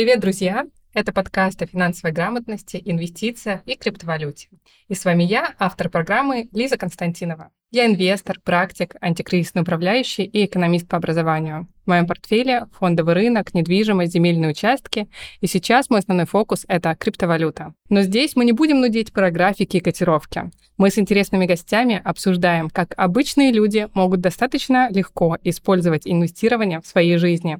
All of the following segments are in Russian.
Привет, друзья! Это подкаст о финансовой грамотности, инвестициях и криптовалюте. И с вами я, автор программы Лиза Константинова. Я инвестор, практик, антикризисный управляющий и экономист по образованию. В моем портфеле фондовый рынок, недвижимость, земельные участки. И сейчас мой основной фокус — это криптовалюта. Но здесь мы не будем нудеть про графики и котировки. Мы с интересными гостями обсуждаем, как обычные люди могут достаточно легко использовать инвестирование в своей жизни,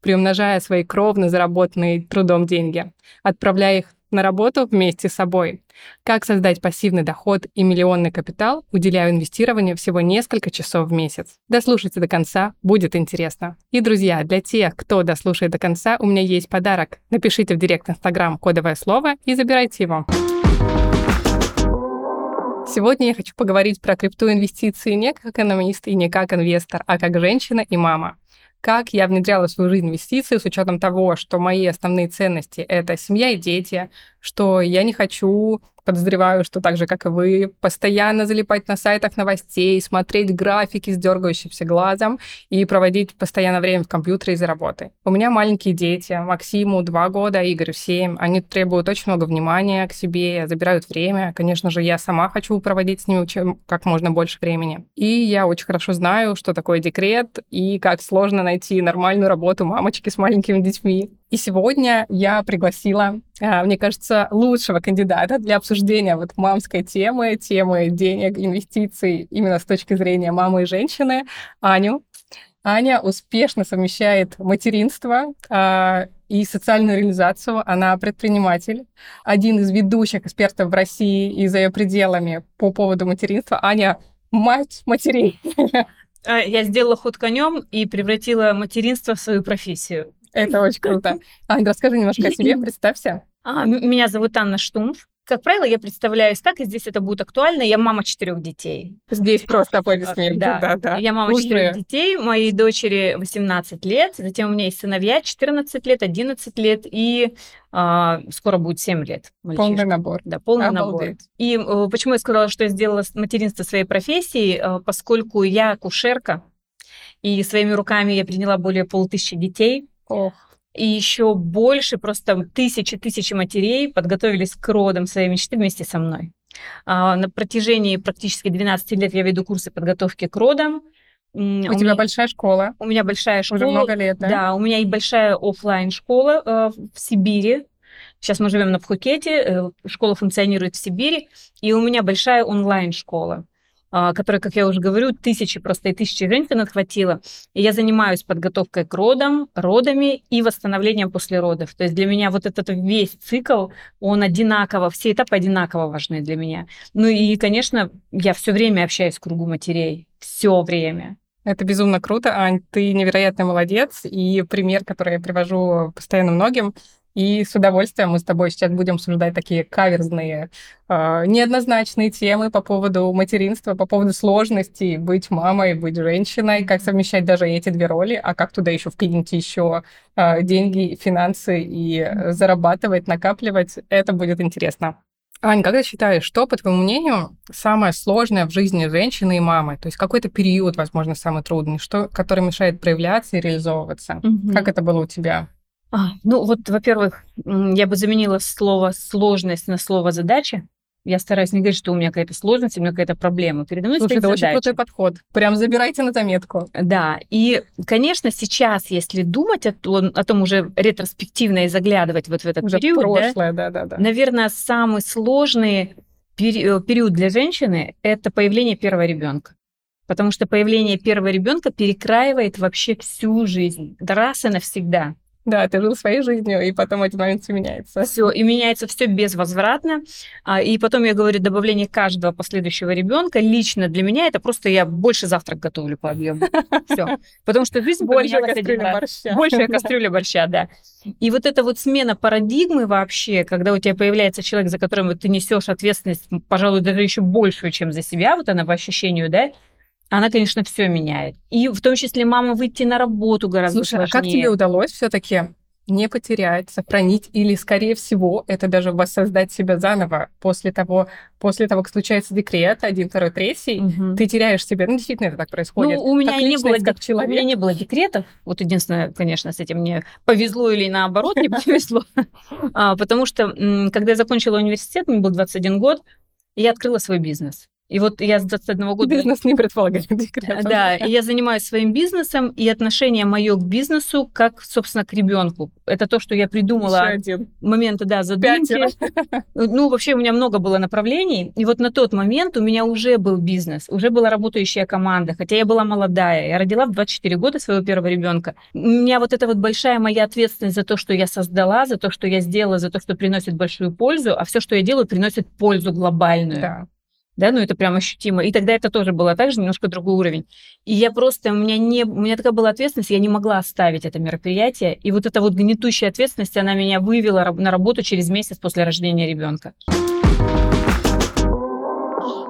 приумножая свои кровно заработанные трудом деньги, отправляя их на работу вместе с собой. Как создать пассивный доход и миллионный капитал, уделяя инвестированию всего несколько часов в месяц. Дослушайте до конца, будет интересно. И, друзья, для тех, кто дослушает до конца, у меня есть подарок. Напишите в директ Инстаграм кодовое слово и забирайте его. Сегодня я хочу поговорить про криптоинвестиции не как экономист и не как инвестор, а как женщина и мама как я внедряла в свою жизнь инвестиции с учетом того, что мои основные ценности — это семья и дети, что я не хочу подозреваю, что так же, как и вы, постоянно залипать на сайтах новостей, смотреть графики с дергающимся глазом и проводить постоянно время в компьютере из-за работы. У меня маленькие дети, Максиму два года, Игорю семь. Они требуют очень много внимания к себе, забирают время. Конечно же, я сама хочу проводить с ними чем, как можно больше времени. И я очень хорошо знаю, что такое декрет и как сложно найти нормальную работу мамочки с маленькими детьми. И сегодня я пригласила, а, мне кажется, лучшего кандидата для обсуждения вот мамской темы, темы денег, инвестиций именно с точки зрения мамы и женщины, Аню. Аня успешно совмещает материнство э, и социальную реализацию. Она предприниматель, один из ведущих экспертов в России и за ее пределами по поводу материнства. Аня мать матерей. А, я сделала ход конем и превратила материнство в свою профессию. Это очень круто. Ань, расскажи немножко о себе, представься. А, меня зовут Анна Штумф. Как правило, я представляюсь так, и здесь это будет актуально. Я мама четырех детей. Здесь просто аплодисменты. Да, да, да. Я мама четырех детей, моей дочери 18 лет, затем у меня есть сыновья 14 лет, 11 лет и а, скоро будет 7 лет. Мальчишка. Полный набор. Да, полный Обалдеть. набор. И а, почему я сказала, что я сделала материнство своей профессией, а, поскольку я кушерка, и своими руками я приняла более полутысячи детей, Ох. И еще больше, просто тысячи-тысячи матерей подготовились к родам своей мечты вместе со мной. А, на протяжении практически 12 лет я веду курсы подготовки к родам. У, у тебя меня, большая школа. У меня большая школа. Уже много лет, да? Да, у меня и большая офлайн школа э, в Сибири. Сейчас мы живем на Пхукете, э, школа функционирует в Сибири, и у меня большая онлайн школа. А, которая, как я уже говорю, тысячи, просто и тысячи женщин отхватила. И я занимаюсь подготовкой к родам, родами и восстановлением после родов. То есть для меня вот этот весь цикл, он одинаково, все этапы одинаково важны для меня. Ну и, конечно, я все время общаюсь в кругу матерей. Все время. Это безумно круто, Ань, ты невероятный молодец, и пример, который я привожу постоянно многим, и с удовольствием мы с тобой сейчас будем обсуждать такие каверзные, э, неоднозначные темы по поводу материнства, по поводу сложностей быть мамой, быть женщиной, как совмещать даже эти две роли, а как туда еще вкинуть еще э, деньги, финансы и зарабатывать, накапливать. Это будет интересно. Ань, как ты считаешь, что, по твоему мнению, самое сложное в жизни женщины и мамы? То есть какой-то период, возможно, самый трудный, что, который мешает проявляться и реализовываться? Угу. Как это было у тебя? Ну вот, во-первых, я бы заменила слово сложность на слово задача. Я стараюсь не говорить, что у меня какая-то сложность, у меня какая-то проблема. Передо мной Слушай, это задача. очень крутой подход. Прям забирайте на заметку. Да, и, конечно, сейчас, если думать о том, о том уже ретроспективно и заглядывать вот в этот уже период, прошлое, да, да, да, да. наверное, самый сложный пери- э, период для женщины – это появление первого ребенка. Потому что появление первого ребенка перекраивает вообще всю жизнь, раз и навсегда. Да, ты жил своей жизнью, и потом один момент все меняется. Все, и меняется все безвозвратно. А, и потом я говорю, добавление каждого последующего ребенка лично для меня это просто я больше завтрак готовлю по объему. Все. Потому что жизнь больше кастрюля борща. Большая кастрюля борща, да. И вот эта вот смена парадигмы вообще, когда у тебя появляется человек, за которым ты несешь ответственность, пожалуй, даже еще большую, чем за себя, вот она по ощущению, да, она, конечно, все меняет. И в том числе мама выйти на работу гораздо Слушай, сложнее. а как тебе удалось все-таки не потерять, сохранить или, скорее всего, это даже воссоздать себя заново после того, после того, как случается декрет, один, второй, третий, угу. ты теряешь себя. Ну, действительно, это так происходит. Ну, у меня, не было, как человек. у меня не было декретов. Вот единственное, конечно, с этим мне повезло или наоборот не повезло. А, потому что, когда я закончила университет, мне был 21 год, я открыла свой бизнес. И вот я с 21 года... Бизнес не предполагает декрет. Да, и я занимаюсь своим бизнесом, и отношение мое к бизнесу как, собственно, к ребенку. Это то, что я придумала. Еще один. Моменты, да, задумки. Ну, вообще у меня много было направлений. И вот на тот момент у меня уже был бизнес, уже была работающая команда, хотя я была молодая. Я родила в 24 года своего первого ребенка. У меня вот эта вот большая моя ответственность за то, что я создала, за то, что я сделала, за то, что приносит большую пользу, а все, что я делаю, приносит пользу глобальную. Да да, ну это прям ощутимо. И тогда это тоже было так же, немножко другой уровень. И я просто, у меня, не, у меня такая была ответственность, я не могла оставить это мероприятие. И вот эта вот гнетущая ответственность, она меня вывела на работу через месяц после рождения ребенка.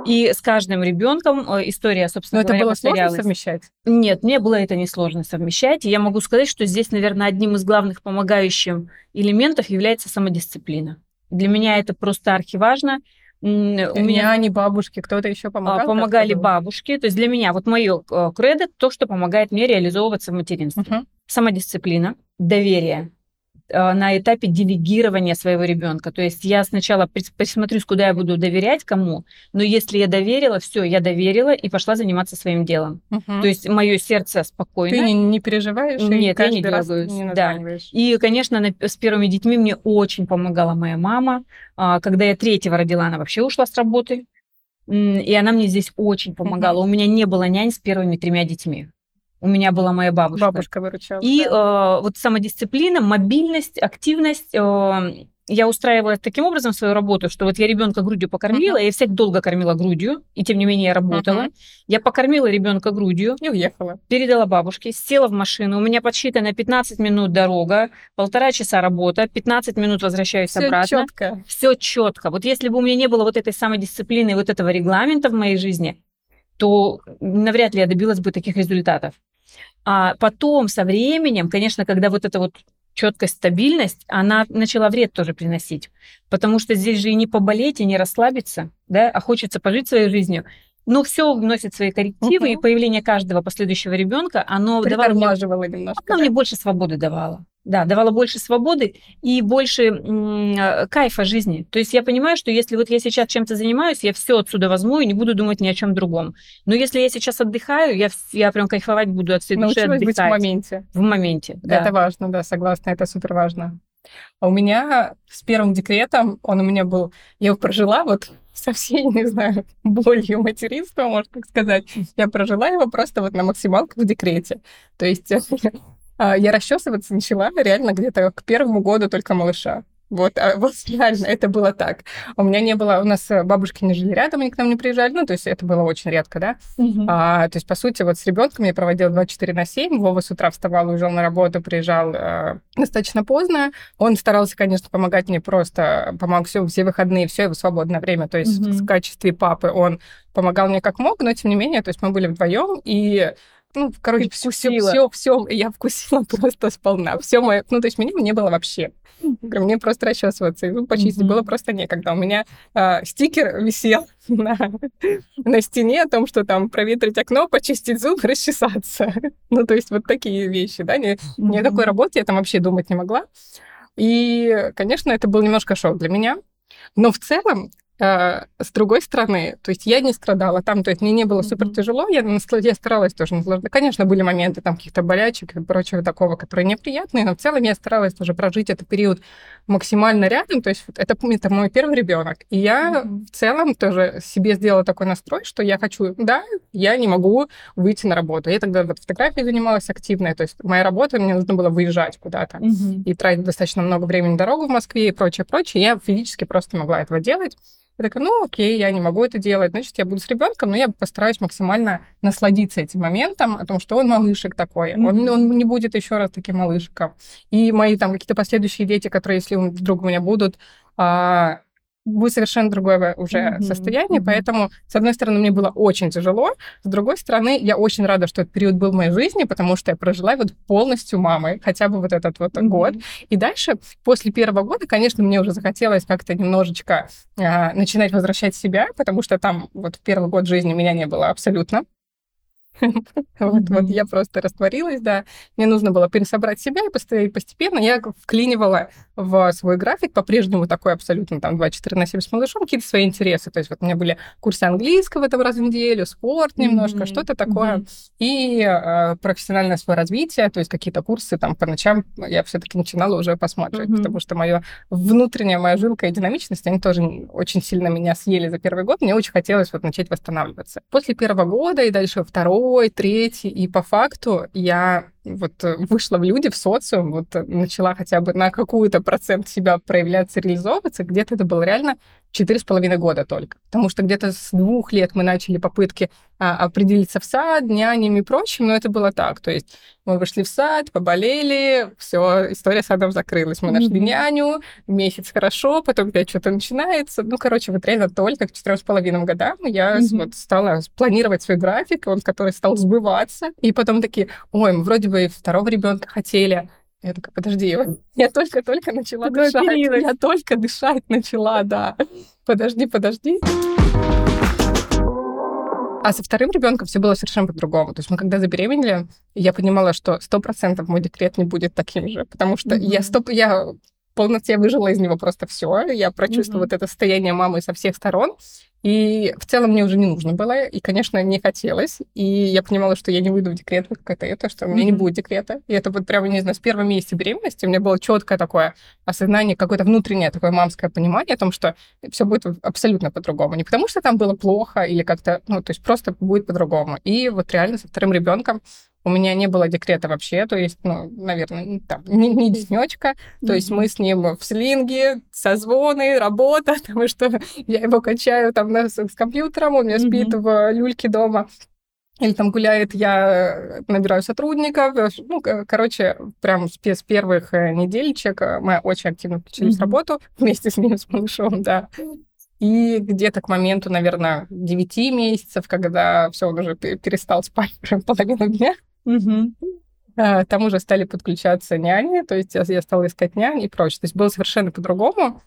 И с каждым ребенком э, история, собственно Но говоря, это было сложно совмещать? Нет, мне было это несложно совмещать. И я могу сказать, что здесь, наверное, одним из главных помогающих элементов является самодисциплина. Для меня это просто архиважно. важно у меня не бабушки, кто-то еще помогал? Помогали бабушки. То есть для меня вот мое э, кредо то, что помогает мне реализовываться в материнстве. Угу. Самодисциплина, доверие, на этапе делегирования своего ребенка. То есть я сначала присмотрюсь, куда я буду доверять, кому, но если я доверила, все, я доверила и пошла заниматься своим делом. Угу. То есть мое сердце спокойно. Ты не, не переживаешь? Нет, я не дергаюсь. Не да. И, конечно, на, с первыми детьми мне очень помогала моя мама. А, когда я третьего родила, она вообще ушла с работы. И она мне здесь очень помогала. Угу. У меня не было нянь с первыми тремя детьми у меня была моя бабушка. Бабушка выручала. И да. э, вот самодисциплина, мобильность, активность. Э, я устраивала таким образом свою работу, что вот я ребенка грудью покормила, uh-huh. я всех долго кормила грудью, и тем не менее я работала. Uh-huh. Я покормила ребенка грудью. И уехала. Передала бабушке, села в машину. У меня подсчитано 15 минут дорога, полтора часа работа, 15 минут возвращаюсь Всё обратно. четко. Все четко. Вот если бы у меня не было вот этой самодисциплины вот этого регламента в моей жизни, то навряд ли я добилась бы таких результатов. А потом, со временем, конечно, когда вот эта вот четкость, стабильность, она начала вред тоже приносить. Потому что здесь же и не поболеть, и не расслабиться, да, а хочется пожить своей жизнью. Но все вносит свои коррективы, угу. и появление каждого последующего ребенка, оно давало мне, немножко. Оно да? мне больше свободы давало. Да, давала больше свободы и больше м- кайфа жизни. То есть я понимаю, что если вот я сейчас чем-то занимаюсь, я все отсюда возьму и не буду думать ни о чем другом. Но если я сейчас отдыхаю, я, я прям кайфовать буду от всей души отдыхать. быть в моменте. В моменте, да. Это важно, да, согласна, это супер важно. А у меня с первым декретом, он у меня был, я его прожила вот со всей, не знаю, болью материнства, можно так сказать. Я прожила его просто вот на максималках в декрете. То есть А, я расчесываться начала реально где-то к первому году только малыша. Вот, а вот реально это было так. У меня не было, у нас э, бабушки не жили рядом, они к нам не приезжали, ну, то есть это было очень редко, да. Угу. А, то есть, по сути, вот с ребенком я проводила 24 на 7, Вова с утра вставал, уезжал на работу, приезжал э, достаточно поздно. Он старался, конечно, помогать мне просто, помог все, все выходные, все его свободное время, то есть угу. в качестве папы он помогал мне как мог, но тем не менее, то есть мы были вдвоем, и ну, короче, все, все, все, все, я вкусила просто сполна. Все мое, ну, то есть меня не было вообще. Мне просто расчесываться и зуб почистить mm-hmm. было просто некогда. У меня э, стикер висел на, на стене о том, что там проветрить окно, почистить зуб, расчесаться. ну, то есть вот такие вещи, да. Не, mm-hmm. Ни о какой работе я там вообще думать не могла. И, конечно, это был немножко шок для меня. Но в целом с другой стороны, то есть я не страдала там, то есть мне не было супер тяжело, я, я старалась тоже наслаждаться. Конечно, были моменты там каких-то болячек и прочего такого, которые неприятные, но в целом я старалась тоже прожить этот период максимально рядом, то есть это, это мой первый ребенок. И я mm-hmm. в целом тоже себе сделала такой настрой, что я хочу, да, я не могу выйти на работу. Я тогда вот фотографией занималась активно, то есть моя работа, мне нужно было выезжать куда-то mm-hmm. и тратить достаточно много времени на дорогу в Москве и прочее, прочее. Я физически просто могла этого делать. Я такая, ну окей, я не могу это делать, значит, я буду с ребенком, но я постараюсь максимально насладиться этим моментом, о том, что он малышек такой, mm-hmm. он, он не будет еще раз таким малышиком. И мои там какие-то последующие дети, которые, если вдруг у меня будут, а, будет совершенно другое уже mm-hmm. состояние, mm-hmm. поэтому, с одной стороны, мне было очень тяжело, с другой стороны, я очень рада, что этот период был в моей жизни, потому что я прожила вот полностью мамой, хотя бы вот этот вот mm-hmm. год. И дальше, после первого года, конечно, мне уже захотелось как-то немножечко э, начинать возвращать себя, потому что там вот первый год жизни меня не было абсолютно. Вот, вот я просто растворилась, да. Мне нужно было пересобрать себя, и постепенно я вклинивала в свой график по-прежнему такой абсолютно там 24 на 7 с малышом, какие-то свои интересы. То есть вот у меня были курсы английского там раз в неделю, спорт немножко, что-то такое. И э, профессиональное свое развитие, то есть какие-то курсы там по ночам я все-таки начинала уже посматривать, потому что мое внутренняя моя жилка и динамичность, они тоже очень сильно меня съели за первый год. Мне очень хотелось вот начать восстанавливаться. После первого года и дальше второго второй, третий, и по факту я вот э, вышла в люди, в социум, вот э, начала хотя бы на какую-то процент себя проявляться, реализовываться, где-то это было реально четыре с половиной года только. Потому что где-то с двух лет мы начали попытки а, определиться в сад, нянями и прочим, но это было так. То есть мы вышли в сад, поболели, все, история садом закрылась. Мы нашли mm-hmm. няню, месяц хорошо, потом опять что-то начинается. Ну, короче, вот реально только к четырем с половиной годам я mm-hmm. вот стала планировать свой график, он который стал сбываться. И потом такие, ой, мы вроде бы второго ребенка хотели, я такая, подожди, я только-только начала Ты дышать. Оперилась. Я только дышать начала, да. Подожди, подожди. А со вторым ребенком все было совершенно по-другому. То есть мы когда забеременели, я понимала, что сто процентов мой декрет не будет таким же, потому что mm-hmm. я стоп, я полноте выжила из него просто все. Я прочувствовала mm-hmm. вот это состояние мамы со всех сторон. И в целом мне уже не нужно было, и, конечно, не хотелось. И я понимала, что я не выйду в декрет, как это, это что у меня mm-hmm. не будет декрета. И это вот прямо, не знаю, с первого месяца беременности у меня было четкое такое осознание, какое-то внутреннее такое мамское понимание о том, что все будет абсолютно по-другому. Не потому что там было плохо или как-то, ну, то есть просто будет по-другому. И вот реально со вторым ребенком у меня не было декрета вообще, то есть, ну, наверное, там, не, не. Mm-hmm. То есть мы с ним в слинге, созвоны, работа, потому что я его качаю там на, с, с компьютером, он меня mm-hmm. спит в люльке дома. Или там гуляет, я набираю сотрудников. Ну, короче, прям с первых э, недельчик э, мы очень активно включились mm-hmm. в работу вместе с ним, с малышом, да. И где-то к моменту, наверное, 9 месяцев, когда все, он уже перестал спать уже половину дня, Угу. Там уже стали подключаться няни, то есть я стала искать нянь и прочее. То есть было совершенно по-другому.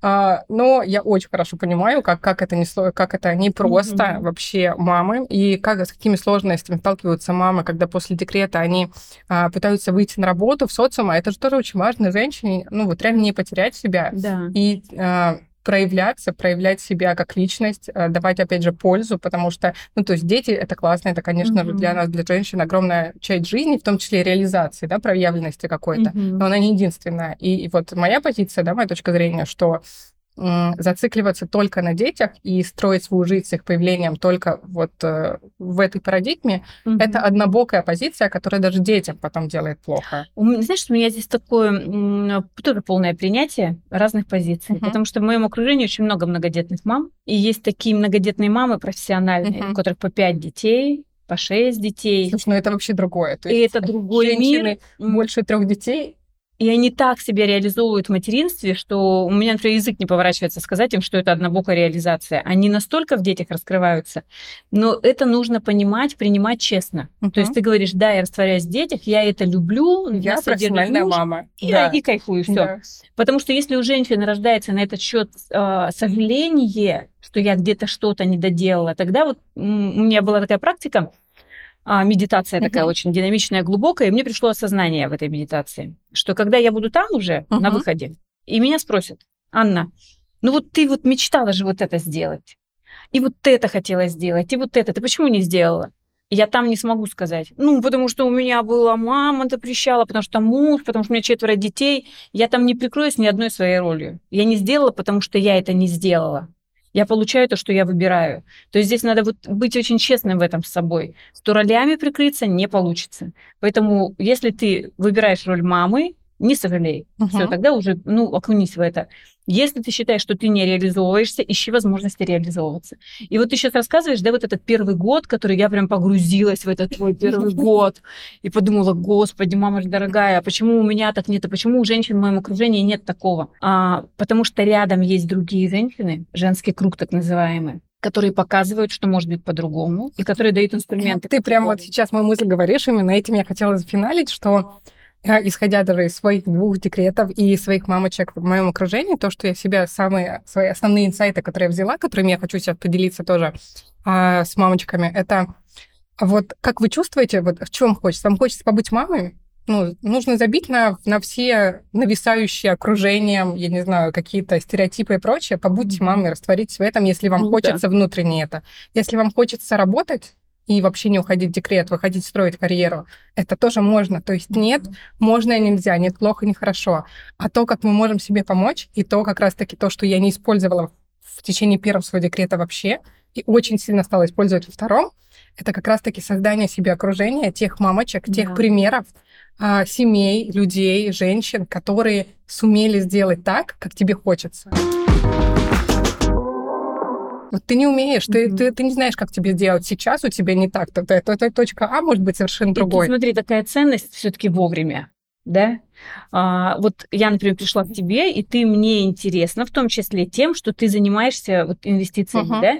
А, но я очень хорошо понимаю, как, как это не как это не просто mm-hmm. вообще мамы и как с какими сложностями сталкиваются мамы, когда после декрета они а, пытаются выйти на работу в социум, а это же тоже очень важно женщине, ну вот реально не потерять себя да. и а, проявляться, проявлять себя как личность, э, давать, опять же, пользу, потому что, ну, то есть дети — это классно, это, конечно mm-hmm. для нас, для женщин, огромная часть жизни, в том числе реализации, да, проявленности какой-то, mm-hmm. но она не единственная. И, и вот моя позиция, да, моя точка зрения, что зацикливаться только на детях и строить свою жизнь с их появлением только вот э, в этой парадигме, mm-hmm. это однобокая позиция, которая даже детям потом делает плохо. Знаешь, у меня здесь такое тоже полное принятие разных позиций, mm-hmm. потому что в моем окружении очень много многодетных мам, и есть такие многодетные мамы профессиональные, mm-hmm. у которых по пять детей, по шесть детей. Слушай, ну это вообще другое. То есть и это другой мир. больше трех детей, и они так себя реализовывают в материнстве, что у меня, например, язык не поворачивается сказать им, что это однобокая реализация. Они настолько в детях раскрываются. Но это нужно понимать, принимать честно. Uh-huh. То есть ты говоришь, да, я растворяюсь в детях, я это люблю, я профессиональная муж, мама. И, да. и кайфую, все. Да. Потому что если у женщины рождается на этот счет э, сожаление, что я где-то что-то не доделала, тогда вот у меня была такая практика, а, медитация такая uh-huh. очень динамичная, глубокая, и мне пришло осознание в этой медитации, что когда я буду там уже uh-huh. на выходе, и меня спросят, Анна, ну вот ты вот мечтала же вот это сделать, и вот это хотела сделать, и вот это, ты почему не сделала? Я там не смогу сказать. Ну, потому что у меня была мама запрещала, потому что муж, потому что у меня четверо детей. Я там не прикроюсь ни одной своей ролью. Я не сделала, потому что я это не сделала я получаю то, что я выбираю. То есть здесь надо вот быть очень честным в этом с собой. Что ролями прикрыться не получится. Поэтому если ты выбираешь роль мамы, не сожалей. Мгм. Все, тогда уже, ну, окунись в это. Если ты считаешь, что ты не реализовываешься, ищи возможности реализовываться. И вот ты сейчас рассказываешь, да, вот этот первый год, который я прям погрузилась в этот твой первый год, и подумала, господи, мама же дорогая, а почему у меня так нет, а почему у женщин в моем окружении нет такого? А, потому что рядом есть другие женщины, женский круг так называемый, которые показывают, что может быть по-другому, и которые дают инструменты. Ты прям вот сейчас мою мысль говоришь, именно этим я хотела зафиналить, что исходя даже из своих двух декретов и своих мамочек в моем окружении, то, что я себя самые свои основные инсайты, которые я взяла, которыми я хочу сейчас поделиться тоже а, с мамочками, это вот как вы чувствуете, вот в чем хочется? Вам хочется побыть мамой? Ну, нужно забить на, на все нависающие окружением, я не знаю, какие-то стереотипы и прочее. Побудьте мамой, растворитесь в этом, если вам Ну да. хочется внутренне это. Если вам хочется работать, и вообще не уходить в декрет, выходить строить карьеру. Это тоже можно. То есть нет, можно и нельзя, нет плохо, не хорошо. А то, как мы можем себе помочь, и то как раз-таки то, что я не использовала в течение первого своего декрета вообще, и очень сильно стала использовать во втором, это как раз-таки создание себе окружения, тех мамочек, тех Да. примеров, а, семей, людей, женщин, которые сумели сделать так, как тебе хочется. Вот ты не умеешь, ты, Мгм. ты, ты не знаешь, как тебе сделать. Сейчас у тебя не так. То, то, то- то точка А может быть совершенно И другой. смотри, такая ценность все-таки вовремя, да? А, вот я, например, пришла к тебе, и ты мне интересна, в том числе тем, что ты занимаешься вот инвестициями, Мгм. да?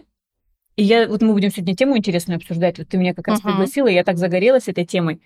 И я, вот мы будем сегодня тему интересную обсуждать. Вот ты меня как раз Мгм. пригласила, и я так загорелась этой темой.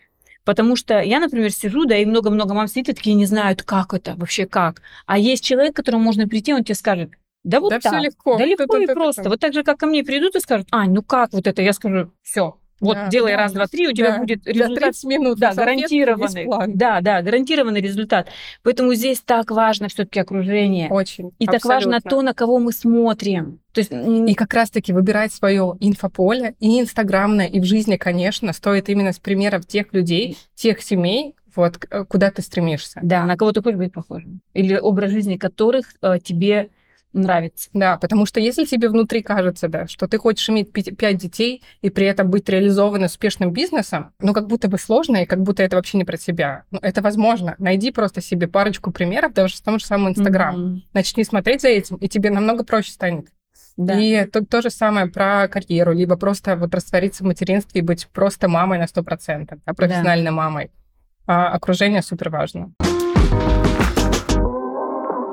Потому что я, например, сижу, да, и много-много мам сидит, и такие не знают, как это, вообще как. А есть человек, к которому можно прийти, он тебе скажет, да вот да так. все легко. Да легко и просто. Вот так же, как ко мне придут и скажут, Ань, ну как вот это? Я скажу, все, вот Да, делай да, раз, два, три, у тебя да. будет результат 30 минут. да, гарантированный. Да, да, гарантированный результат. Поэтому здесь так важно все-таки окружение. Очень. и так важно абсолютно. то, на кого мы смотрим. То есть И как раз-таки выбирать свое инфополе, и инстаграмное, и в жизни, конечно, стоит именно с примеров тех людей, тех семей, вот, э, куда ты стремишься. да, на кого ты хочешь быть похожим. Или образ жизни которых э, тебе нравится. Да, потому что если тебе внутри кажется, да, что ты хочешь иметь пять детей и при этом быть реализован успешным бизнесом, ну, как будто бы сложно, и как будто это вообще не про тебя. Ну, это возможно. Найди просто себе парочку примеров, даже в том же самом Инстаграм. Мгм. Начни смотреть за этим, и тебе намного проще станет. Да. И то, то же самое про карьеру, либо просто вот раствориться в материнстве и быть просто мамой на 100%, а профессиональной мамой. А окружение супер важно.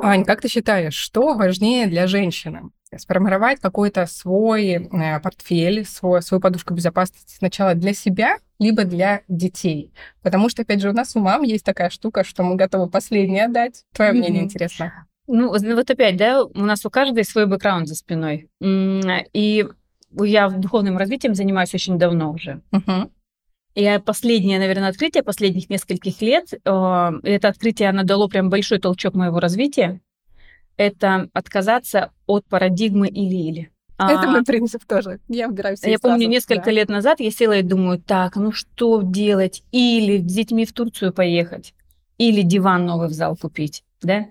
Ань, как ты считаешь, что важнее для женщины? Сформировать какой-то свой э, портфель, свой, свою подушку безопасности сначала для себя, либо для детей. Потому что, опять же, у нас у мам есть такая штука, что мы готовы последнее отдать. Твое мнение Мгм. интересно. Ну, вот вот опять, да, у нас у каждой свой бэкграунд за спиной. И я духовным развитием занимаюсь очень давно уже. Мгм. И последнее, наверное, открытие последних нескольких лет, э, это открытие, оно дало прям большой толчок моего развития, это отказаться от парадигмы или-или. Это А, мой принцип тоже. Я выбираю все я помню, сразу, несколько да. лет назад я села и думаю, так, ну что делать? Или с детьми в Турцию поехать, или диван новый в зал купить, да?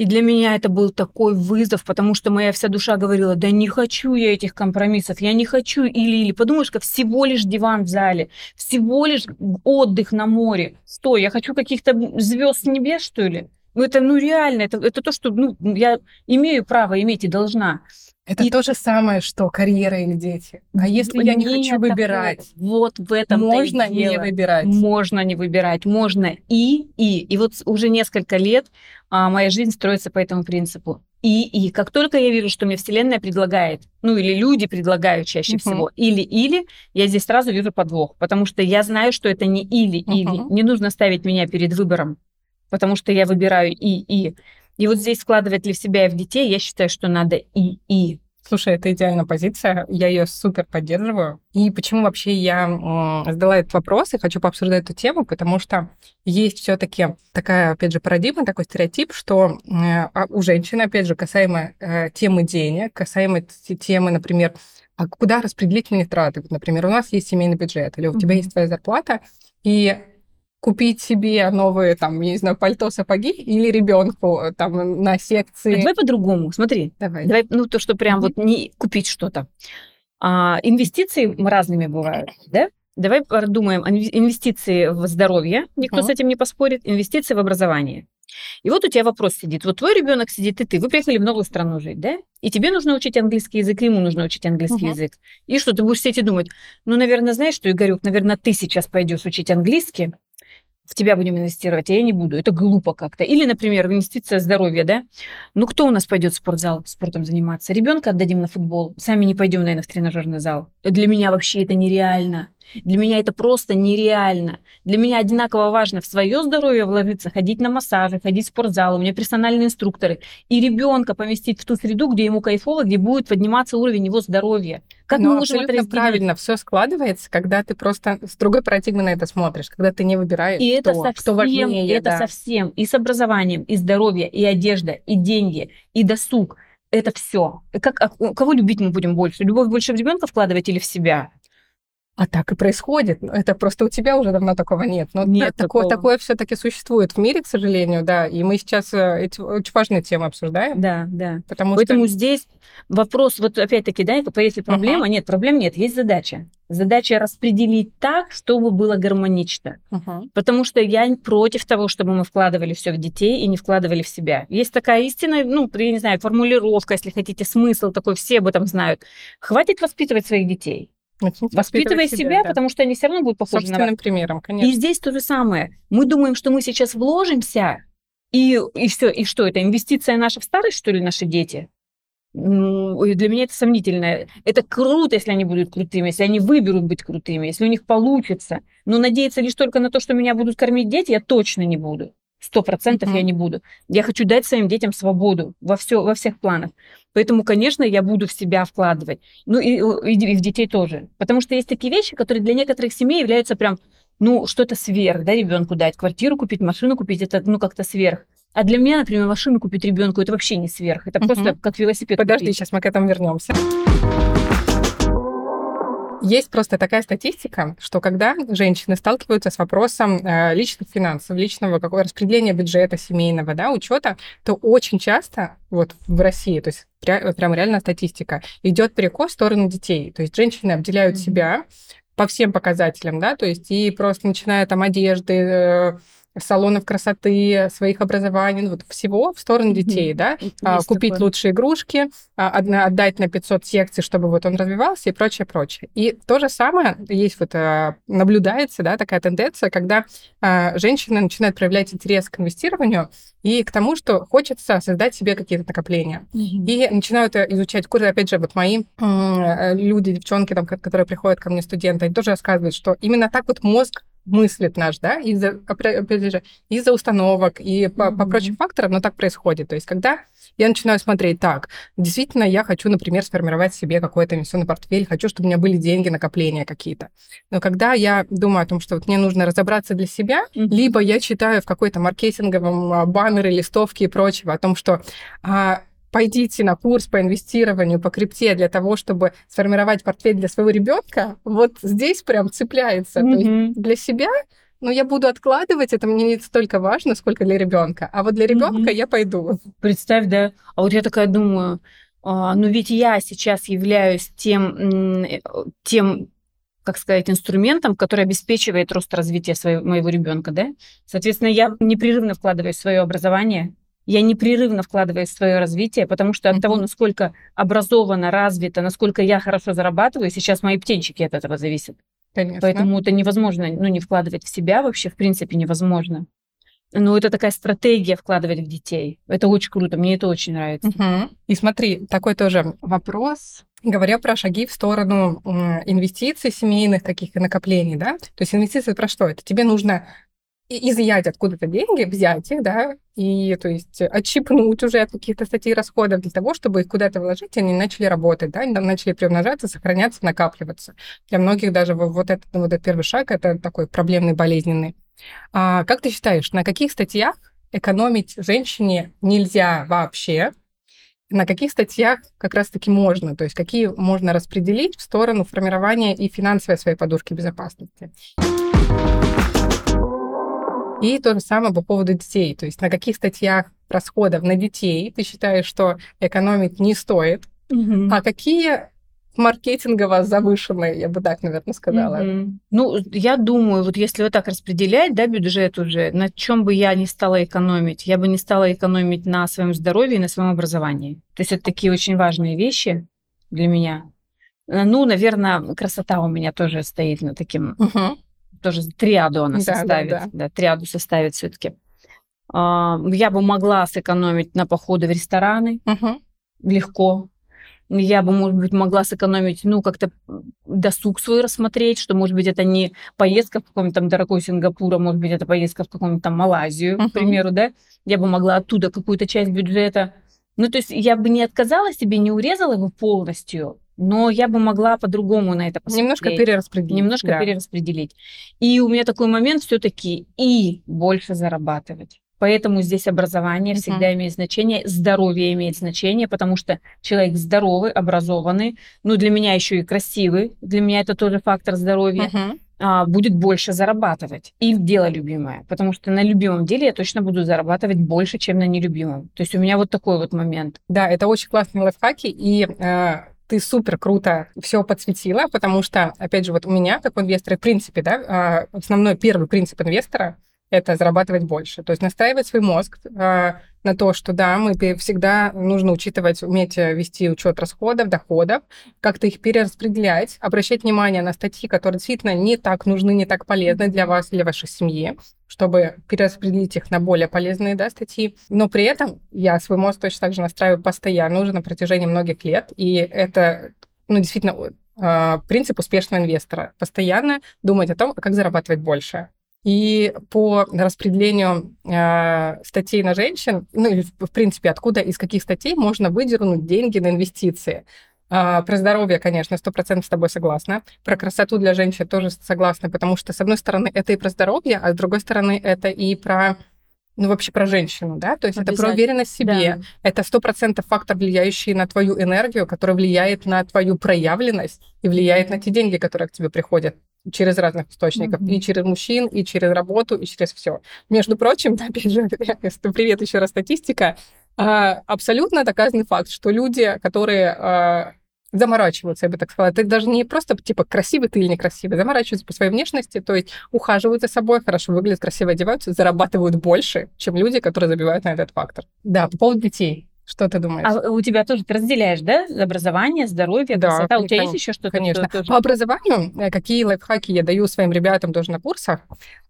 И для меня это был такой вызов, потому что моя вся душа говорила, да не хочу я этих компромиссов, я не хочу или-или. Подумаешь-ка, всего лишь диван в зале, всего лишь отдых на море. Что, я хочу каких-то звезд с небес, что ли? Ну это, ну реально, это, это то, что ну, я имею право иметь и должна. Это И- то же самое, что карьера или дети. А если я не Нет хочу выбирать, Вот в этом можно не выбирать. Можно не выбирать, можно и, и. И вот уже несколько лет а, моя жизнь строится по этому принципу. И, и. Как только я вижу, что мне Вселенная предлагает, ну или люди предлагают чаще Мгм. всего, или-или, я здесь сразу вижу подвох, потому что я знаю, что это не или-или. Мгм. Не нужно ставить меня перед выбором, потому что я выбираю и-и. И вот здесь вкладывать ли в себя и в детей, я считаю, что надо и-и. Слушай, это идеальная позиция, я ее супер поддерживаю. И почему вообще я задала этот вопрос и хочу пообсуждать эту тему, потому что есть все-таки такая, опять же, парадигма, такой стереотип, что э, а у женщины, опять же, касаемо э, темы денег, касаемо темы, например, а куда распределить мои траты? Вот, например, у нас есть семейный бюджет, или у тебя Мгм. есть твоя зарплата, и купить себе новые, там, я не знаю, пальто, сапоги или ребенку там на секции. Давай по-другому, смотри. Давай. Давай, ну, то, что прям вот не купить что-то. А, инвестиции разными бывают, да? Давай подумаем инвестиции в здоровье, никто uh-huh. с этим не поспорит, инвестиции в образование. И вот у тебя вопрос сидит. Вот твой ребенок сидит, и ты. Вы приехали в новую страну жить, да? И тебе нужно учить английский язык, и ему нужно учить английский uh-huh. язык. И что, ты будешь сидеть и думать, ну, наверное, знаешь что, Игорек, наверное, ты сейчас пойдешь учить английский, в тебя будем инвестировать, а я не буду. Это глупо как-то. Или, например, инвестиция в здоровье, да? Ну, кто у нас пойдет в спортзал спортом заниматься? Ребенка отдадим на футбол. Сами не пойдем, наверное, в тренажерный зал. Для меня вообще это нереально. Для меня это просто нереально. Для меня одинаково важно в свое здоровье вложиться, ходить на массажи, ходить в спортзал, у меня персональные инструкторы. И ребенка поместить в ту среду, где ему кайфово, где будет подниматься уровень его здоровья. Как Но мы можем это правильно все складывается, когда ты просто с другой парадигмы на это смотришь, когда ты не выбираешь, и кто, это совсем, кто важнее. Это да. совсем и с образованием, и здоровье, и одежда, и деньги, и досуг. Это все. Как, а, кого любить мы будем больше? Любовь больше в ребенка вкладывать или в себя? А так и происходит. Это просто у тебя уже давно такого нет. Но нет такое, такое все-таки существует в мире, к сожалению, да. И мы сейчас э, эти очень важные темы обсуждаем. Да, да. Потому Поэтому что... здесь вопрос, вот опять-таки, да, если проблема, uh-huh. нет, проблем нет, есть задача. Задача распределить так, чтобы было гармонично. Uh-huh. Потому что я против того, чтобы мы вкладывали все в детей и не вкладывали в себя. Есть такая истина, ну, я не знаю, формулировка, если хотите, смысл такой, все об этом знают. Хватит воспитывать своих детей. Воспитывая себя, себя да. потому что они все равно будут похожи Собственным на вас. примером, конечно. И здесь то же самое. Мы думаем, что мы сейчас вложимся, и, и все, и что это, инвестиция наша в старость, что ли, наши дети? Ну, для меня это сомнительно. Это круто, если они будут крутыми, если они выберут быть крутыми, если у них получится. Но надеяться лишь только на то, что меня будут кормить дети, я точно не буду. Сто процентов mm-hmm. я не буду. Я хочу дать своим детям свободу во, все, во всех планах. Поэтому, конечно, я буду в себя вкладывать. Ну и, и, и в детей тоже. Потому что есть такие вещи, которые для некоторых семей являются прям, ну, что-то сверх, да, ребенку дать. Квартиру купить, машину купить, это, ну, как-то сверх. А для меня, например, машину купить ребенку, это вообще не сверх. Это mm-hmm. просто как велосипед. Подожди, купить. сейчас мы к этому вернемся. Есть просто такая статистика, что когда женщины сталкиваются с вопросом э, личных финансов, личного какого распределения бюджета семейного, да, учета, то очень часто вот в России, то есть пря- прям реально статистика, идет перекос в сторону детей. То есть женщины обделяют mm-hmm. себя по всем показателям, да, то есть и просто начиная там одежды, э, салонов красоты, своих образований, ну, вот всего в сторону детей, mm-hmm. да, а, купить такое. лучшие игрушки, а, отдать на 500 секций, чтобы вот он развивался и прочее, прочее. И то же самое есть вот, а, наблюдается, да, такая тенденция, когда а, женщины начинают проявлять интерес к инвестированию и к тому, что хочется создать себе какие-то накопления. Mm-hmm. И начинают э, изучать курсы, опять же, вот мои э, люди, девчонки, там, которые приходят ко мне, студенты, они тоже рассказывают, что именно так вот мозг мыслит наш, да, из-за, из-за установок и по, mm-hmm. по прочим факторам, но так происходит. То есть, когда я начинаю смотреть так, действительно, я хочу, например, сформировать себе какой-то инвестиционный портфель, хочу, чтобы у меня были деньги, накопления какие-то. Но когда я думаю о том, что вот мне нужно разобраться для себя, mm-hmm. либо я читаю в какой-то маркетинговом а, баннере, листовке и прочего о том, что а, пойдите на курс по инвестированию по крипте для того, чтобы сформировать портфель для своего ребенка, вот здесь прям цепляется. Mm-hmm. То есть для себя ну, я буду откладывать, это мне не столько важно, сколько для ребенка. А вот для ребенка mm-hmm. я пойду. Представь, да. А вот я такая думаю, а, ну ведь я сейчас являюсь тем, тем как сказать, инструментом, который обеспечивает рост развития своего, моего ребенка, да? Соответственно, я непрерывно вкладываю в свое образование, я непрерывно вкладываюсь в свое развитие, потому что от mm-hmm. того, насколько образована, развита, насколько я хорошо зарабатываю, сейчас мои птенчики от этого зависят. Конечно. Поэтому это невозможно, ну, не вкладывать в себя вообще, в принципе, невозможно. Но это такая стратегия вкладывать в детей. Это очень круто, мне это очень нравится. Угу. И смотри, такой тоже вопрос. Говоря про шаги в сторону инвестиций семейных каких-то накоплений, да? То есть инвестиции про что? Это тебе нужно изъять откуда-то деньги, взять их, да, и, то есть, отщипнуть уже от каких-то статей расходов для того, чтобы их куда-то вложить, и они начали работать, да, они начали приумножаться, сохраняться, накапливаться. Для многих даже вот этот, вот этот первый шаг, это такой проблемный, болезненный. А как ты считаешь, на каких статьях экономить женщине нельзя вообще, на каких статьях как раз-таки можно, то есть какие можно распределить в сторону формирования и финансовой своей подушки безопасности? И то же самое по поводу детей. То есть на каких статьях расходов на детей ты считаешь, что экономить не стоит, mm-hmm. а какие маркетингово завышенный, я бы так, наверное, сказала. Mm-hmm. Ну, я думаю, вот если вот так распределять, да, бюджет уже, на чем бы я не стала экономить? Я бы не стала экономить на своем здоровье и на своем образовании. То есть это такие очень важные вещи для меня. Э, ну, наверное, красота у меня тоже стоит на таким, uh-huh. Тоже триаду она да, составит, да, да. да, триаду составит все-таки. А, я бы могла сэкономить на походы в рестораны uh-huh. легко. Я бы, может быть, могла сэкономить, ну, как-то досуг свой рассмотреть, что, может быть, это не поездка в каком-то там дорогой Сингапур, а может быть, это поездка в каком-то там Малайзию, uh-huh. к примеру, да? Я бы могла оттуда какую-то часть бюджета ну, то есть я бы не отказала себе, не урезала его полностью, но я бы могла по-другому на это посмотреть. Немножко перераспределить. Немножко да. перераспределить. И у меня такой момент все-таки и больше зарабатывать. Поэтому здесь образование uh-huh. всегда имеет значение, здоровье имеет значение, потому что человек здоровый, образованный, ну для меня еще и красивый, для меня это тоже фактор здоровья. Uh-huh а, будет больше зарабатывать. И дело любимое. Потому что на любимом деле я точно буду зарабатывать больше, чем на нелюбимом. То есть у меня вот такой вот момент. Да, это очень классные лайфхаки. И э, ты супер круто все подсветила, потому что, опять же, вот у меня, как у инвестора, в принципе, да, э, основной первый принцип инвестора — это зарабатывать больше. То есть настраивать свой мозг э, на то, что да, мы всегда нужно учитывать, уметь э, вести учет расходов, доходов, как-то их перераспределять, обращать внимание на статьи, которые действительно не так нужны, не так полезны для вас, для вашей семьи, чтобы перераспределить их на более полезные да, статьи. Но при этом я свой мозг точно так же настраиваю постоянно, уже на протяжении многих лет, и это ну, действительно э, принцип успешного инвестора. Постоянно думать о том, как зарабатывать больше и по распределению э, статей на женщин, ну или в принципе откуда, из каких статей можно выдернуть деньги на инвестиции. Э, про здоровье, конечно, сто процентов с тобой согласна. Про красоту для женщин тоже согласна, потому что, с одной стороны, это и про здоровье, а с другой стороны, это и про ну, вообще про женщину, да, то есть это про уверенность в себе, да. это сто процентов фактор, влияющий на твою энергию, который влияет на твою проявленность и влияет на те деньги, которые к тебе приходят через разных источников, mm-hmm. и через мужчин, и через работу, и через все. Между прочим, опять же, привет еще раз статистика, а, абсолютно доказанный факт, что люди, которые а, заморачиваются, я бы так сказала. Это даже не просто, типа, красивый ты или некрасивый, заморачиваются по своей внешности, то есть ухаживают за собой, хорошо выглядят, красиво одеваются, зарабатывают больше, чем люди, которые забивают на этот фактор. Да, по поводу детей. Что ты думаешь? А у тебя тоже ты разделяешь, да? Образование, здоровье, да, красота. У тебя есть еще что-то? Конечно. Что По образованию, э, какие лайфхаки я даю своим ребятам тоже на курсах.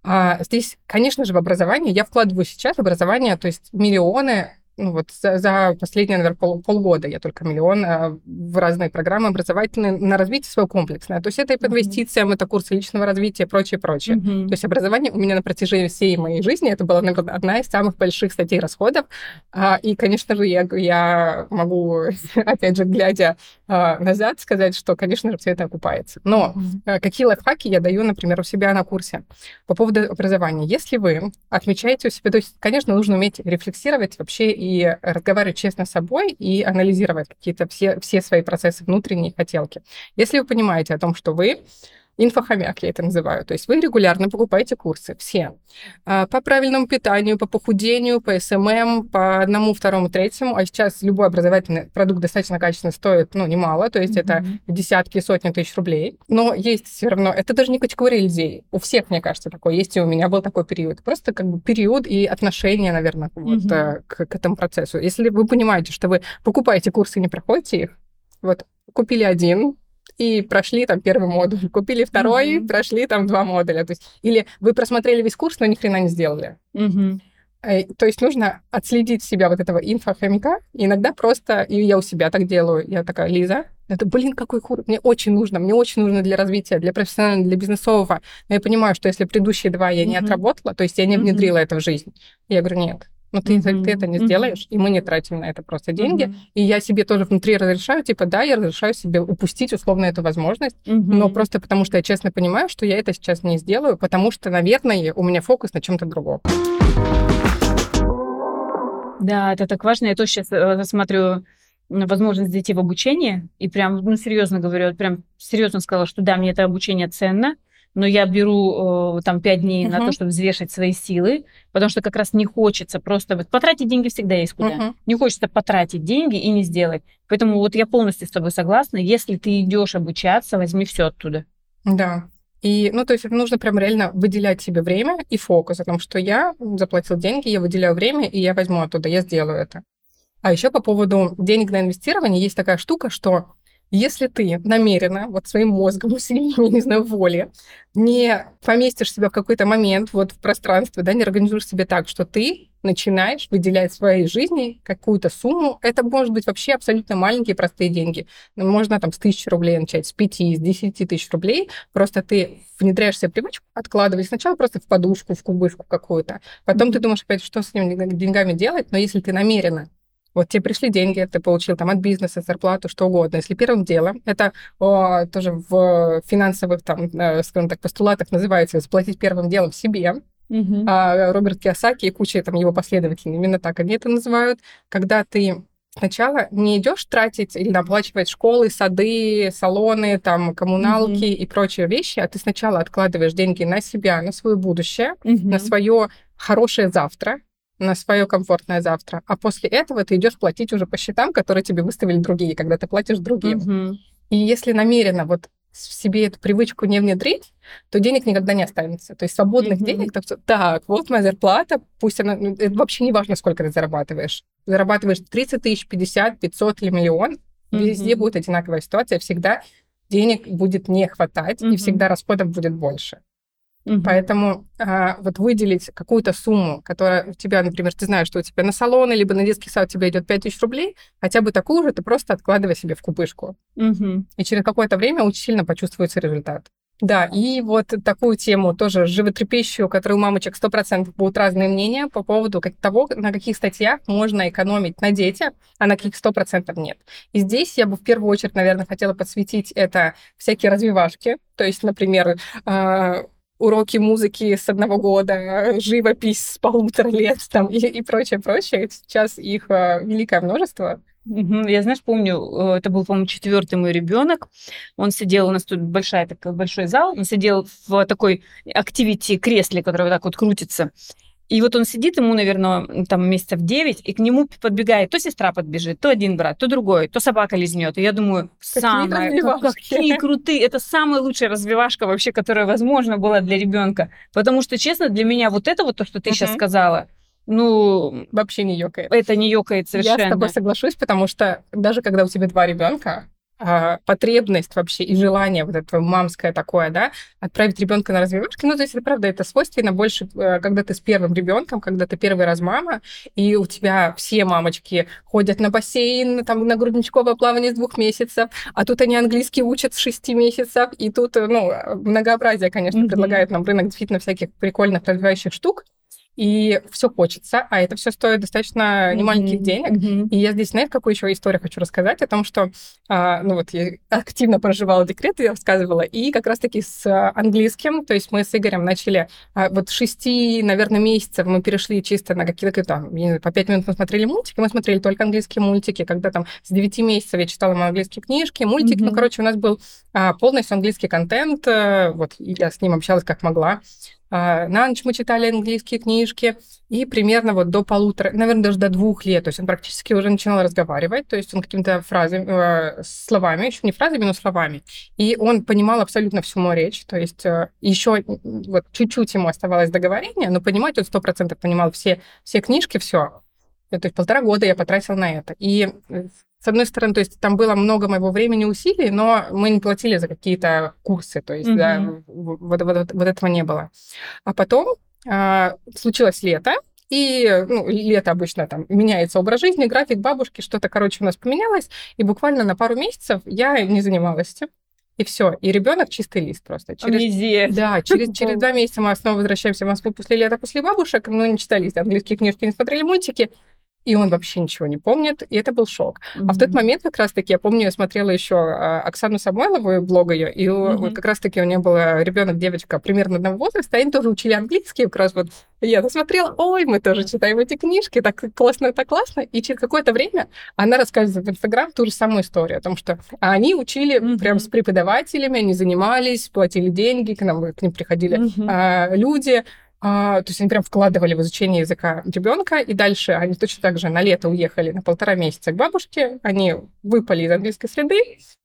А, здесь, конечно же, в образование я вкладываю сейчас образование, то есть миллионы ну вот за, за последние, наверное, пол, полгода я только миллион а, в разные программы образовательные на развитие своего комплексное. То есть это и по инвестициям, mm-hmm. это курсы личного развития прочее, прочее. Mm-hmm. То есть образование у меня на протяжении всей моей жизни, это была, наверное, одна из самых больших статей расходов. А, и, конечно же, я, я могу, опять же, глядя назад, сказать, что, конечно же, все это окупается. Но mm-hmm. какие лайфхаки я даю, например, у себя на курсе по поводу образования? Если вы отмечаете у себя, то есть, конечно, нужно уметь рефлексировать вообще и и разговаривать честно с собой и анализировать какие-то все, все свои процессы внутренние хотелки. Если вы понимаете о том, что вы Инфохомяк я это называю. То есть вы регулярно покупаете курсы, все. А, по правильному питанию, по похудению, по SMM, по одному, второму, третьему. А сейчас любой образовательный продукт достаточно качественно стоит, ну, немало. То есть mm-hmm. это десятки, сотни тысяч рублей. Но есть все равно... Это даже не категория людей. У всех, мне кажется, такое есть, и у меня был такой период. Просто как бы период и отношение, наверное, mm-hmm. вот, к, к этому процессу. Если вы понимаете, что вы покупаете курсы и не проходите их, вот купили один, и прошли там первый модуль, купили второй, mm-hmm. прошли там два модуля. То есть, или вы просмотрели весь курс, но ни хрена не сделали. Mm-hmm. То есть нужно отследить себя вот этого инфохомика. иногда просто, и я у себя так делаю, я такая, Лиза, это, блин, какой курс, мне очень нужно, мне очень нужно для развития, для профессионального, для бизнесового. Но я понимаю, что если предыдущие два я mm-hmm. не отработала, то есть я не внедрила mm-hmm. это в жизнь, я говорю, нет, но ты, mm-hmm. ты это не сделаешь, mm-hmm. и мы не тратим на это просто деньги. Mm-hmm. И я себе тоже внутри разрешаю, типа, да, я разрешаю себе упустить условно эту возможность, mm-hmm. но просто потому что я честно понимаю, что я это сейчас не сделаю, потому что, наверное, у меня фокус на чем-то другом. Да, это так важно. Я тоже сейчас э, рассматриваю возможность зайти в обучение, и прям, ну, серьезно говорю, прям серьезно сказала, что да, мне это обучение ценно, но я беру э, там 5 дней uh-huh. на то, чтобы взвешивать свои силы, потому что как раз не хочется просто... Вот, потратить деньги всегда есть куда. Uh-huh. Не хочется потратить деньги и не сделать. Поэтому вот я полностью с тобой согласна. Если ты идешь обучаться, возьми все оттуда. Да. И, ну, то есть нужно прям реально выделять себе время и фокус о том, что я заплатил деньги, я выделяю время, и я возьму оттуда, я сделаю это. А еще по поводу денег на инвестирование есть такая штука, что если ты намеренно, вот своим мозгом, усилением, не знаю, воли, не поместишь себя в какой-то момент вот в пространстве, да, не организуешь себе так, что ты начинаешь выделять в своей жизни какую-то сумму, это может быть вообще абсолютно маленькие простые деньги. Ну, можно там с тысячи рублей начать, с пяти, с десяти тысяч рублей. Просто ты внедряешь себе привычку откладывать сначала просто в подушку, в кубышку какую-то. Потом ты думаешь опять, что с этими деньгами делать. Но если ты намеренно вот тебе пришли деньги, ты получил там от бизнеса, зарплату, что угодно. Если первым делом, это о, тоже в финансовых, там, э, скажем так, постулатах называется заплатить первым делом себе, Uh-huh. А Роберт Киосаки и куча там его последователей, именно так они это называют, когда ты сначала не идешь тратить или оплачивать школы, сады, салоны, там, коммуналки uh-huh. и прочие вещи, а ты сначала откладываешь деньги на себя, на свое будущее, uh-huh. на свое хорошее завтра, на свое комфортное завтра. А после этого ты идешь платить уже по счетам, которые тебе выставили другие, когда ты платишь другим. Mm-hmm. И если намеренно вот в себе эту привычку не внедрить, то денег никогда не останется. То есть свободных mm-hmm. денег, так, так, вот моя зарплата, пусть она, ну, это вообще не важно, сколько ты зарабатываешь. Зарабатываешь 30 тысяч, 50, 500 или миллион, mm-hmm. везде будет одинаковая ситуация, всегда денег будет не хватать, mm-hmm. и всегда расходов будет больше. Угу. Поэтому а, вот выделить какую-то сумму, которая у тебя, например, ты знаешь, что у тебя на салоны, либо на детский сад у тебя идет 5000 рублей, хотя бы такую же ты просто откладывай себе в купышку. Угу. И через какое-то время очень сильно почувствуется результат. Да, и вот такую тему тоже животрепещущую, у которой у мамочек 100% будут разные мнения по поводу того, на каких статьях можно экономить на детях, а на каких 100% нет. И здесь я бы в первую очередь, наверное, хотела подсветить это всякие развивашки. То есть, например, а, уроки музыки с одного года, живопись с полутора лет там, и, и прочее, прочее. Сейчас их э, великое множество. Я, знаешь, помню, э, это был, по-моему, четвертый мой ребенок. Он сидел, у нас тут большая, такой большой зал, он сидел в такой активити кресле, которое вот так вот крутится. И вот он сидит, ему, наверное, там месяцев 9, и к нему подбегает, то сестра подбежит, то один брат, то другой, то собака лизнет. И я думаю, самое, какие крутые, это самая лучшая развивашка вообще, которая возможно была для ребенка. Потому что, честно, для меня вот это вот то, что ты uh-huh. сейчас сказала, ну, вообще не ёкает. Это не ёкает совершенно. Я с тобой соглашусь, потому что даже когда у тебя два ребенка, а, потребность вообще и желание вот это мамское такое, да, отправить ребенка на развивашки. Ну, здесь это правда, это свойственно больше, э, когда ты с первым ребенком, когда ты первый раз мама, и у тебя все мамочки ходят на бассейн, там, на грудничковое плавание с двух месяцев, а тут они английский учат с шести месяцев, и тут, э, ну, многообразие, конечно, mm-hmm. предлагает нам рынок действительно всяких прикольных развивающих штук, и все хочется, а это все стоит достаточно немаленьких mm-hmm. денег. Mm-hmm. И я здесь, знаешь, какую еще историю хочу рассказать о том, что, а, ну вот, я активно проживала декрет, я рассказывала, и как раз-таки с английским, то есть мы с Игорем начали, а, вот шести, наверное, месяцев мы перешли чисто на какие-то там, по пять минут мы смотрели мультики, мы смотрели только английские мультики, когда там с девяти месяцев я читала английские книжки, мультики, mm-hmm. ну, короче, у нас был а, полностью английский контент, а, вот, я с ним общалась как могла. А, на ночь мы читали английские книжки, и примерно вот до полутора, наверное, даже до двух лет, то есть он практически уже начинал разговаривать, то есть он какими-то фразами, э, словами, еще не фразами, но словами, и он понимал абсолютно всю мою речь, то есть э, еще вот чуть-чуть ему оставалось договорение, но понимать он сто процентов понимал все, все книжки, все. То есть полтора года я потратила на это. И э, с одной стороны, то есть там было много моего времени, усилий, но мы не платили за какие-то курсы, то есть mm-hmm. да, вот, вот, вот этого не было. А потом а, случилось лето, и ну, лето обычно там меняется образ жизни, график бабушки, что-то, короче, у нас поменялось, и буквально на пару месяцев я не занималась этим. И все. И ребенок чистый лист просто. Через. Да, через, через два месяца мы снова возвращаемся в Москву после лета, после бабушек. Мы не читали английские книжки, не смотрели мультики. И он вообще ничего не помнит, и это был шок. Mm-hmm. А в тот момент как раз-таки, я помню, я смотрела еще а, Оксану Самойлову, блог ее, и mm-hmm. как раз-таки у нее была ребенок, девочка примерно одного возраста, они тоже учили английский, как раз вот я посмотрела, ой, мы тоже читаем эти книжки, так классно, так классно, и через какое-то время она рассказывает в Инстаграм ту же самую историю о том, что они учили mm-hmm. прям с преподавателями, они занимались, платили деньги, к нам к ним приходили mm-hmm. а, люди, то есть они прям вкладывали в изучение языка ребенка, и дальше они точно так же на лето уехали на полтора месяца к бабушке, они выпали из английской среды,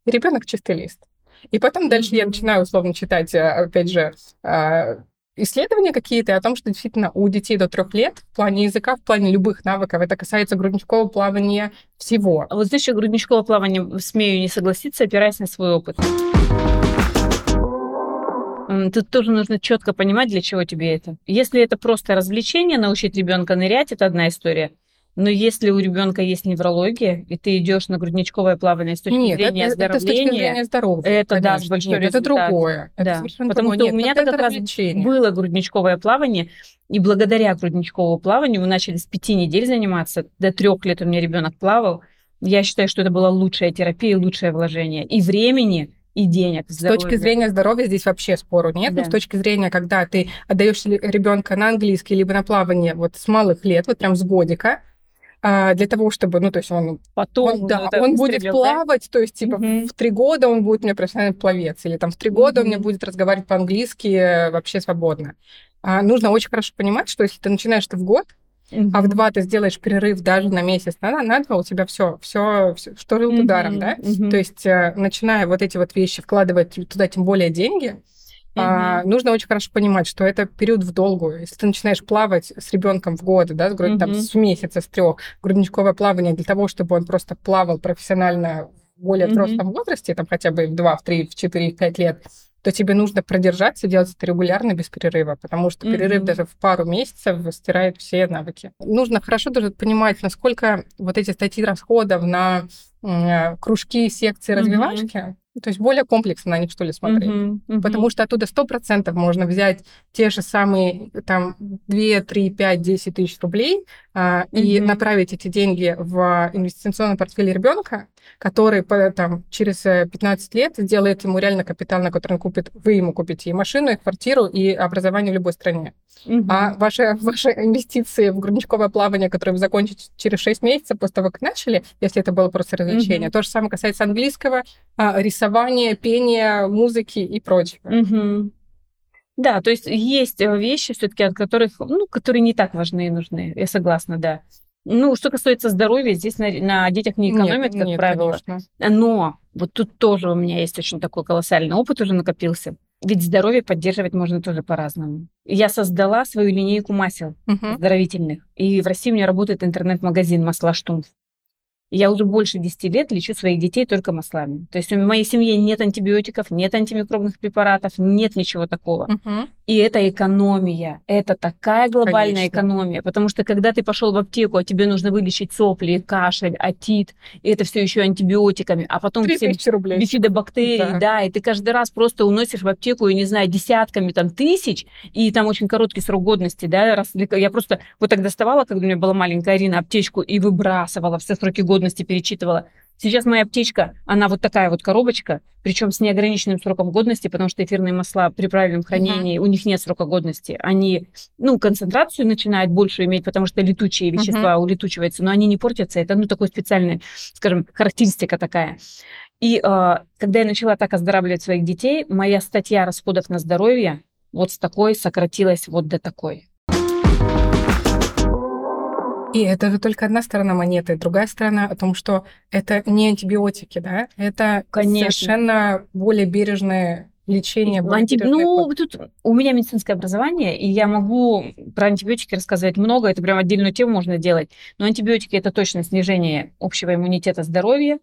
и ребенок чистый лист. И потом дальше я начинаю условно читать, а, опять же, а, исследования какие-то о том, что действительно у детей до трех лет в плане языка, в плане любых навыков, это касается грудничкового плавания всего. А вот здесь еще грудничкового плавания, смею не согласиться, опираясь на свой опыт. Тут тоже нужно четко понимать, для чего тебе это. Если это просто развлечение, научить ребенка нырять, это одна история. Но если у ребенка есть неврология, и ты идешь на грудничковое плавание с точки Нет, зрения это, здоровления, это с точки зрения здоровья, это конечно. даст большой Нет, это другое. Да. Это Потому другое. что Нет, у меня как раз было грудничковое плавание, и благодаря грудничковому плаванию мы начали с пяти недель заниматься. До трех лет у меня ребенок плавал. Я считаю, что это была лучшая терапия, лучшее вложение и времени, и денег. С точки зрения здоровья здесь вообще спору нет. Да. Но с точки зрения, когда ты отдаешь ребенка на английский либо на плавание вот с малых лет, вот прям с годика, а, для того, чтобы, ну, то есть он потом, он, да, он будет плавать, да? то есть типа угу. в три года он будет у меня профессиональный пловец, или там в три года угу. он мне будет разговаривать по-английски э, вообще свободно. А, нужно очень хорошо понимать, что если ты начинаешь ты в год, Uh-huh. а в два ты сделаешь перерыв даже на месяц, на, на два у тебя все, все, что рыл uh-huh. ударом, да? Uh-huh. То есть, э, начиная вот эти вот вещи вкладывать туда тем более деньги, Uh-huh. А, нужно очень хорошо понимать, что это период в долгую. Если ты начинаешь плавать с ребенком в год, да, с, uh-huh. там, с месяца, с трех, грудничковое плавание для того, чтобы он просто плавал профессионально в более взрослом uh-huh. возрасте, там хотя бы в 2, в 3, в 4, в 5 лет, то тебе нужно продержаться, делать это регулярно, без перерыва, потому что mm-hmm. перерыв даже в пару месяцев стирает все навыки. Нужно хорошо даже понимать, насколько вот эти статьи расходов на э, кружки, секции, mm-hmm. развивашки, то есть более комплексно на них, что ли, смотреть. Uh-huh, uh-huh. Потому что оттуда 100% можно взять те же самые там 2, 3, 5, 10 тысяч рублей uh-huh. и направить эти деньги в инвестиционный портфель ребенка, который там, через 15 э, лет сделает ему реально капитал, на который он купит, вы ему купите и машину, и квартиру, и образование в любой стране. Uh-huh. А ваши, ваши инвестиции в грудничковое плавание, которое вы закончите через 6 месяцев после того, как начали, если это было просто развлечение, uh-huh. то же самое касается английского, а, рисования, пения, музыки и прочего. Uh-huh. Да, то есть есть э, вещи все-таки, от которых, ну, которые не так важны и нужны. Я согласна, да. Ну, что касается здоровья, здесь на, на детях не экономят, нет, как нет, правило. Конечно. Но вот тут тоже у меня есть очень такой колоссальный опыт уже накопился. Ведь здоровье поддерживать можно тоже по-разному. Я создала свою линейку масел uh-huh. здоровительных. И в России у меня работает интернет-магазин «Масла Штумф». Я уже больше 10 лет лечу своих детей только маслами. То есть в моей семье нет антибиотиков, нет антимикробных препаратов, нет ничего такого. Угу. И это экономия. Это такая глобальная Конечно. экономия. Потому что когда ты пошел в аптеку, а тебе нужно вылечить сопли, кашель, отит, и это все еще антибиотиками, а потом все рублей. бифидобактерии, да. да, и ты каждый раз просто уносишь в аптеку, я не знаю, десятками там тысяч, и там очень короткий срок годности, да, раз, я просто вот так доставала, когда у меня была маленькая Арина, аптечку и выбрасывала все сроки годности годности перечитывала. Сейчас моя аптечка, она вот такая вот коробочка, причем с неограниченным сроком годности, потому что эфирные масла при правильном хранении, uh-huh. у них нет срока годности. Они, ну, концентрацию начинают больше иметь, потому что летучие вещества uh-huh. улетучиваются, но они не портятся. Это, ну, такой специальный, скажем, характеристика такая. И э, когда я начала так оздоравливать своих детей, моя статья расходов на здоровье вот с такой сократилась вот до такой. И это же только одна сторона монеты. Другая сторона о том, что это не антибиотики, да, это Конечно. совершенно более бережное лечение. Анти... Ну, тут у меня медицинское образование, и я могу про антибиотики рассказывать много, это прям отдельную тему можно делать. Но антибиотики это точно снижение общего иммунитета здоровья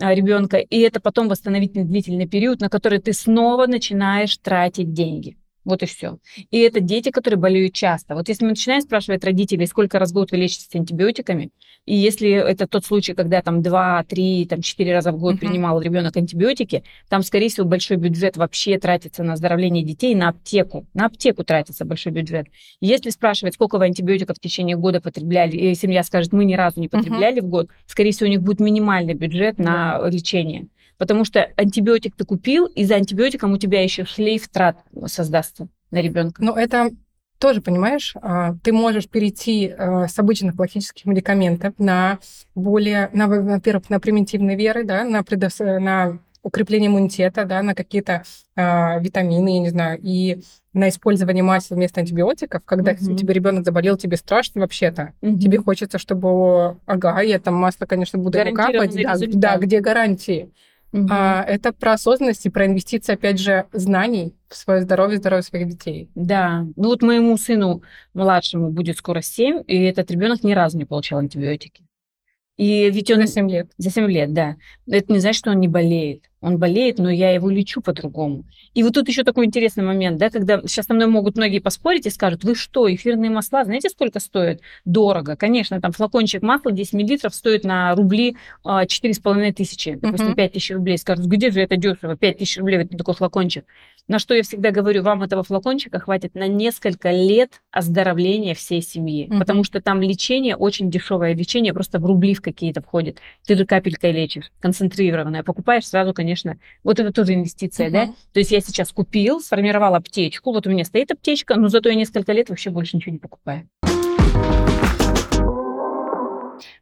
а, ребенка, и это потом восстановительный длительный период, на который ты снова начинаешь тратить деньги. Вот и все. И это дети, которые болеют часто. Вот если мы начинаем спрашивать родителей, сколько раз в год вы лечитесь антибиотиками, и если это тот случай, когда там 2, 3, там 4 раза в год uh-huh. принимал ребенок антибиотики, там, скорее всего, большой бюджет вообще тратится на оздоровление детей, на аптеку. На аптеку тратится большой бюджет. Если спрашивать, сколько вы антибиотиков в течение года потребляли, и семья скажет, мы ни разу не потребляли uh-huh. в год, скорее всего, у них будет минимальный бюджет uh-huh. на лечение. Потому что антибиотик ты купил, и за антибиотиком у тебя еще шлейф трат создастся на ребенка. Ну, это тоже, понимаешь, а, ты можешь перейти а, с обычных классических медикаментов на более, на, во-первых, на примитивные веры, да, на, предос... на укрепление иммунитета, да, на какие-то э, витамины, я не знаю, и на использование масел вместо антибиотиков, когда mm-hmm. тебе ребенок заболел, тебе страшно вообще-то. Mm-hmm. Тебе хочется, чтобы, ага, я там масло, конечно, буду капать, да, да, где гарантии? Угу. А, это про осознанность и про инвестиции, опять же, знаний в свое здоровье, здоровье своих детей. Да. Ну вот моему сыну младшему будет скоро 7, и этот ребенок ни разу не получал антибиотики. И ведь он... За 7 лет. За 7 лет, да. Это не значит, что он не болеет. Он болеет, но я его лечу по-другому. И вот тут еще такой интересный момент, да, когда сейчас со мной могут многие поспорить и скажут, вы что, эфирные масла, знаете, сколько стоят? Дорого. Конечно, там флакончик масла 10 миллилитров стоит на рубли а, 4,5 тысячи, допустим, uh-huh. 5 тысяч рублей. Скажут, где же это дешево? 5 тысяч рублей, это такой флакончик. На что я всегда говорю, вам этого флакончика хватит на несколько лет оздоровления всей семьи, uh-huh. потому что там лечение, очень дешевое лечение, просто в рубли в какие-то входит. Ты же капелькой лечишь, концентрированное. Покупаешь сразу, конечно. Вот это тоже инвестиция, uh-huh. да? То есть я сейчас купил, сформировал аптечку, вот у меня стоит аптечка, но зато я несколько лет вообще больше ничего не покупаю.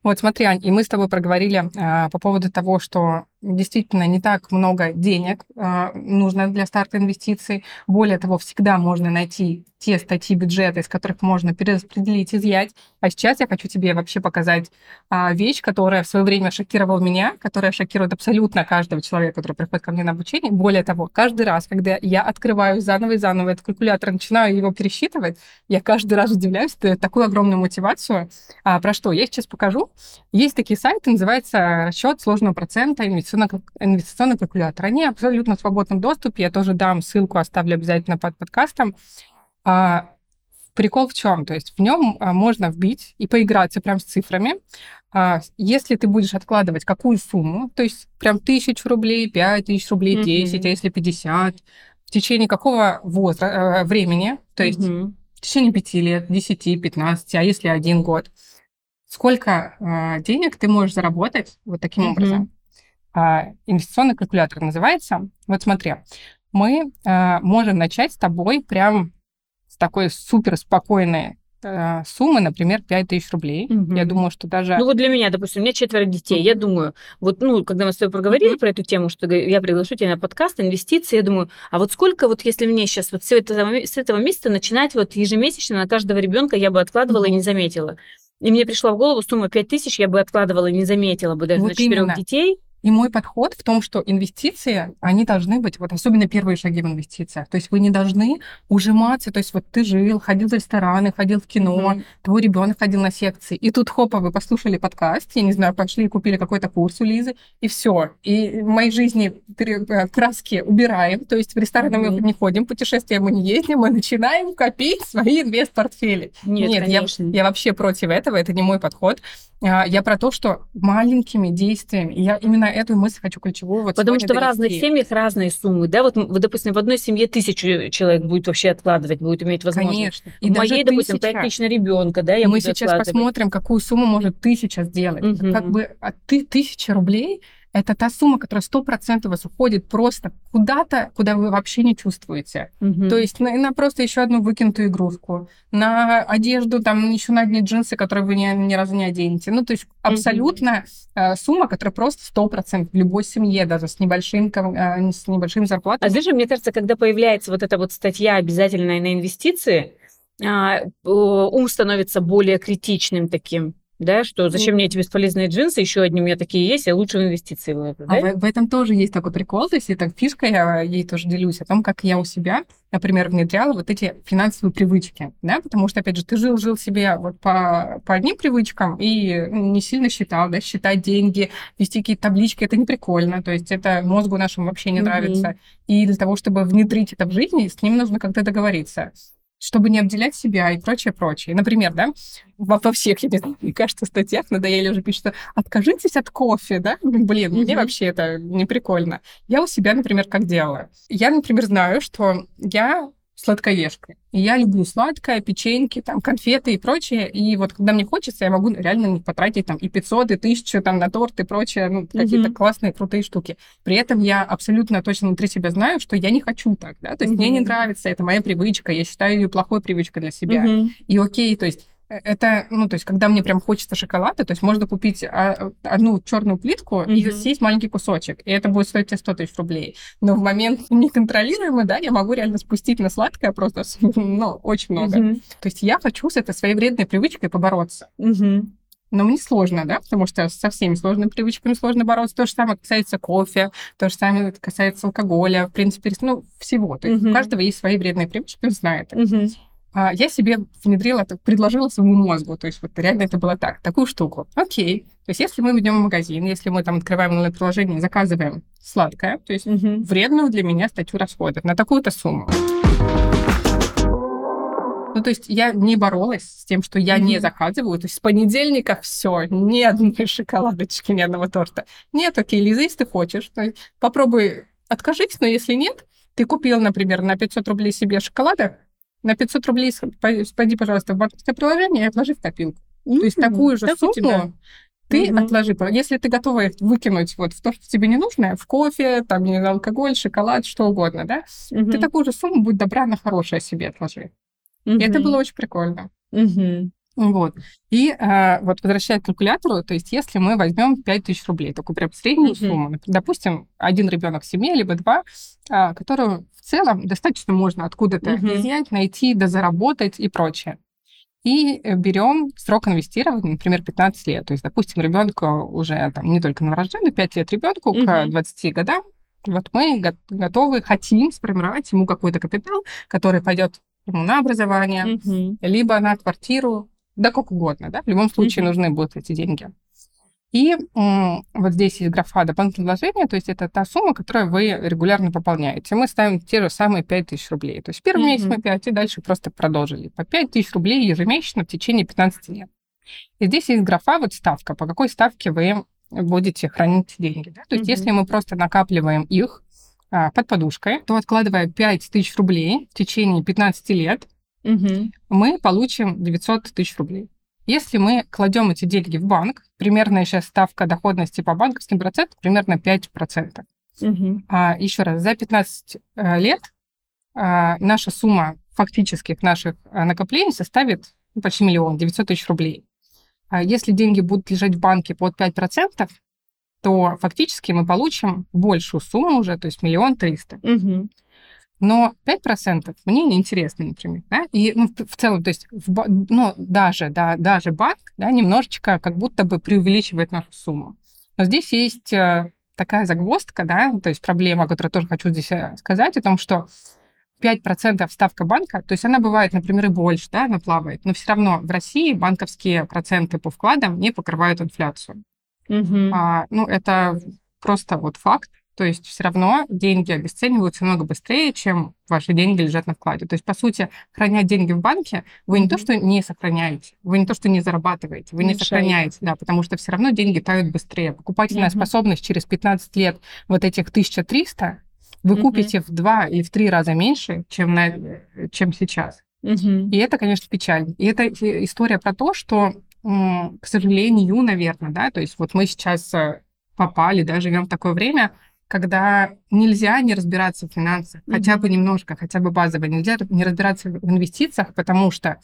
Вот смотри, Ань, и мы с тобой проговорили а, по поводу того, что действительно не так много денег а, нужно для старта инвестиций. Более того, всегда можно найти те статьи бюджета, из которых можно перераспределить, изъять. А сейчас я хочу тебе вообще показать а, вещь, которая в свое время шокировала меня, которая шокирует абсолютно каждого человека, который приходит ко мне на обучение. Более того, каждый раз, когда я открываю заново и заново этот калькулятор, начинаю его пересчитывать, я каждый раз удивляюсь, это такую огромную мотивацию. А, про что? Я сейчас покажу. Есть такие сайты, называется расчет сложного процента инвестиционный калькулятор. Они абсолютно в свободном доступе. Я тоже дам ссылку, оставлю обязательно под подкастом. А, прикол в чем? То есть в нем а, можно вбить и поиграться прям с цифрами. А, если ты будешь откладывать какую сумму, то есть прям тысячу рублей, пять тысяч рублей, десять, mm-hmm. а если пятьдесят, в течение какого возраста, времени, то есть mm-hmm. в течение пяти лет, десяти, пятнадцати, а если один год, сколько э, денег ты можешь заработать вот таким mm-hmm. образом. Э, инвестиционный калькулятор называется. Вот смотри, мы э, можем начать с тобой прям с такой супер спокойной э, суммы, например, 5 тысяч рублей. Угу. Я думаю, что даже... Ну вот для меня, допустим, у меня четверо детей. Я думаю, вот, ну, когда мы с тобой проговорили про эту тему, что я приглашу тебя на подкаст, инвестиции, я думаю, а вот сколько вот если мне сейчас вот с этого, с этого месяца начинать вот ежемесячно на каждого ребенка я бы откладывала угу. и не заметила. И мне пришла в голову сумма 5 тысяч, я бы откладывала и не заметила бы даже вот на четырех детей. И мой подход в том, что инвестиции, они должны быть, вот особенно первые шаги в инвестициях. То есть вы не должны ужиматься, то есть вот ты жил, ходил в рестораны, ходил в кино, mm-hmm. твой ребенок ходил на секции, и тут хопа, вы послушали подкаст, я не знаю, пошли и купили какой-то курс у Лизы, и все. И в моей жизни э, краски убираем, то есть в рестораны mm-hmm. мы не ходим, путешествия мы не ездим, мы начинаем копить свои инвест-портфели. Нет, Нет я, я вообще против этого, это не мой подход. А, я про то, что маленькими действиями, я именно эту мысль хочу ключевую вот Потому что в разных семьях разные суммы, да, вот, вот, допустим, в одной семье тысячу человек будет вообще откладывать, будет иметь возможность. Конечно. И в моей, допустим, пять тысяч на ребенка, да, я Мы сейчас посмотрим, какую сумму может тысяча сделать. Угу. Как бы а ты тысяча рублей это та сумма, которая сто процентов вас уходит просто куда-то, куда вы вообще не чувствуете. Угу. То есть на, на просто еще одну выкинутую игрушку, на одежду, там еще на одни джинсы, которые вы ни, ни разу не оденете. Ну, то есть абсолютно угу. э, сумма, которая просто сто процентов в любой семье, даже с небольшим, э, с небольшим зарплатой. А знаешь, мне кажется, когда появляется вот эта вот статья обязательная на инвестиции, э, ум становится более критичным таким да, что зачем мне эти бесполезные джинсы, еще одни у меня такие есть, я лучше в инвестиции вложу, да? А в, в этом тоже есть такой прикол, то есть это фишка, я ей тоже делюсь, о том, как я у себя, например, внедряла вот эти финансовые привычки, да, потому что, опять же, ты жил-жил себе вот по, по одним привычкам и не сильно считал, да, считать деньги, вести какие-то таблички, это не прикольно, то есть это мозгу нашему вообще не mm-hmm. нравится, и для того, чтобы внедрить это в жизнь, с ним нужно как-то договориться чтобы не обделять себя и прочее, прочее. Например, да, во, во всех, я не знаю, мне кажется, статьях надоели уже пишут, что откажитесь от кофе, да? Блин, mm-hmm. мне вообще это не прикольно. Я у себя, например, как делала. Я, например, знаю, что я сладкоежка. И я люблю сладкое, печеньки, там, конфеты и прочее. И вот когда мне хочется, я могу реально потратить там и 500, и 1000 там на торт и прочее, ну, mm-hmm. какие-то классные, крутые штуки. При этом я абсолютно точно внутри себя знаю, что я не хочу так, да, то есть mm-hmm. мне не нравится, это моя привычка, я считаю ее плохой привычкой для себя. Mm-hmm. И окей, то есть это, ну, то есть, когда мне прям хочется шоколада, то есть можно купить а, одну черную плитку mm-hmm. и съесть маленький кусочек, и это будет стоить тебе 100 тысяч рублей. Но в момент неконтролируемый, да, я могу реально спустить на сладкое просто, ну, очень много. Mm-hmm. То есть я хочу с этой своей вредной привычкой побороться. Mm-hmm. Но мне сложно, да, потому что со всеми сложными привычками сложно бороться. То же самое касается кофе, то же самое касается алкоголя, в принципе, ну, всего. То есть mm-hmm. у каждого есть свои вредные привычки, он знает. Mm-hmm. А, я себе внедрила, предложила своему мозгу, то есть вот реально это было так, такую штуку. Окей, то есть если мы идем в магазин, если мы там открываем онлайн-приложение, заказываем сладкое, то есть угу. вредную для меня статью расходов на такую-то сумму. Ну, то есть я не боролась с тем, что я mm-hmm. не заказываю. То есть с понедельника все, ни одной шоколадочки, ни одного торта. Нет, окей, Лиза, если ты хочешь, то попробуй откажись, но если нет, ты купил, например, на 500 рублей себе шоколада, на 500 рублей пойди, пожалуйста, в банковское приложение и отложи в копилку. Mm-hmm. То есть такую же так сумму ты mm-hmm. отложи. Если ты готова их выкинуть вот в то, что тебе не нужно, в кофе, там, не алкоголь, шоколад, что угодно, да, mm-hmm. ты такую же сумму, будь добра, на хорошее себе отложи. Mm-hmm. И это было очень прикольно. Mm-hmm. Вот. И а, вот возвращаясь к калькулятору, то есть если мы возьмем 5000 рублей, такую прям среднюю mm-hmm. сумму, допустим, один ребенок в семье, либо два, а, которую в целом достаточно можно откуда-то mm-hmm. взять, найти, да заработать и прочее. И э, берем срок инвестирования, например, 15 лет. То есть, допустим, ребенку уже там не только новорожденный, 5 лет ребенку mm-hmm. к 20 годам, вот мы готовы, хотим сформировать ему какой-то капитал, который пойдет ему на образование, mm-hmm. либо на квартиру, да как угодно, да, в любом случае mm-hmm. нужны будут эти деньги. И м, вот здесь есть графа дополнительного вложения, то есть это та сумма, которую вы регулярно пополняете. Мы ставим те же самые 5 тысяч рублей. То есть первый mm-hmm. месяц мы 5, и дальше просто продолжили. По 5 тысяч рублей ежемесячно в течение 15 лет. И здесь есть графа, вот ставка, по какой ставке вы будете хранить деньги. Да? То есть mm-hmm. если мы просто накапливаем их а, под подушкой, то откладывая 5 тысяч рублей в течение 15 лет, угу. мы получим 900 тысяч рублей. Если мы кладем эти деньги в банк, примерная сейчас ставка доходности по банковским процентам примерно 5%. Угу. А, еще раз, за 15 э, лет а, наша сумма фактических наших а, накоплений составит ну, почти миллион, 900 тысяч рублей. А если деньги будут лежать в банке под 5%, то фактически мы получим большую сумму уже, то есть миллион триста. Угу. Но 5% мне неинтересно, например. Да? И ну, в, целом, то есть, в, ну, даже, да, даже банк да, немножечко как будто бы преувеличивает нашу сумму. Но здесь есть э, такая загвоздка, да, то есть проблема, которую тоже хочу здесь э, сказать, о том, что 5% ставка банка, то есть она бывает, например, и больше, да, она плавает, но все равно в России банковские проценты по вкладам не покрывают инфляцию. Угу. А, ну, это просто вот факт. То есть все равно деньги обесцениваются намного быстрее, чем ваши деньги лежат на вкладе. То есть, по сути, храня деньги в банке, вы не то, что не сохраняете, вы не то, что не зарабатываете, вы не, не сохраняете, да, потому что все равно деньги тают быстрее. Покупательная mm-hmm. способность через 15 лет вот этих 1300 вы mm-hmm. купите в два или в три раза меньше, чем, на, чем сейчас. Mm-hmm. И это, конечно, печально. И это история про то, что, к сожалению, наверное, да, то есть вот мы сейчас э, попали, да, живем в такое время, когда нельзя не разбираться в финансах, mm-hmm. хотя бы немножко, хотя бы базово, нельзя не разбираться в инвестициях, потому что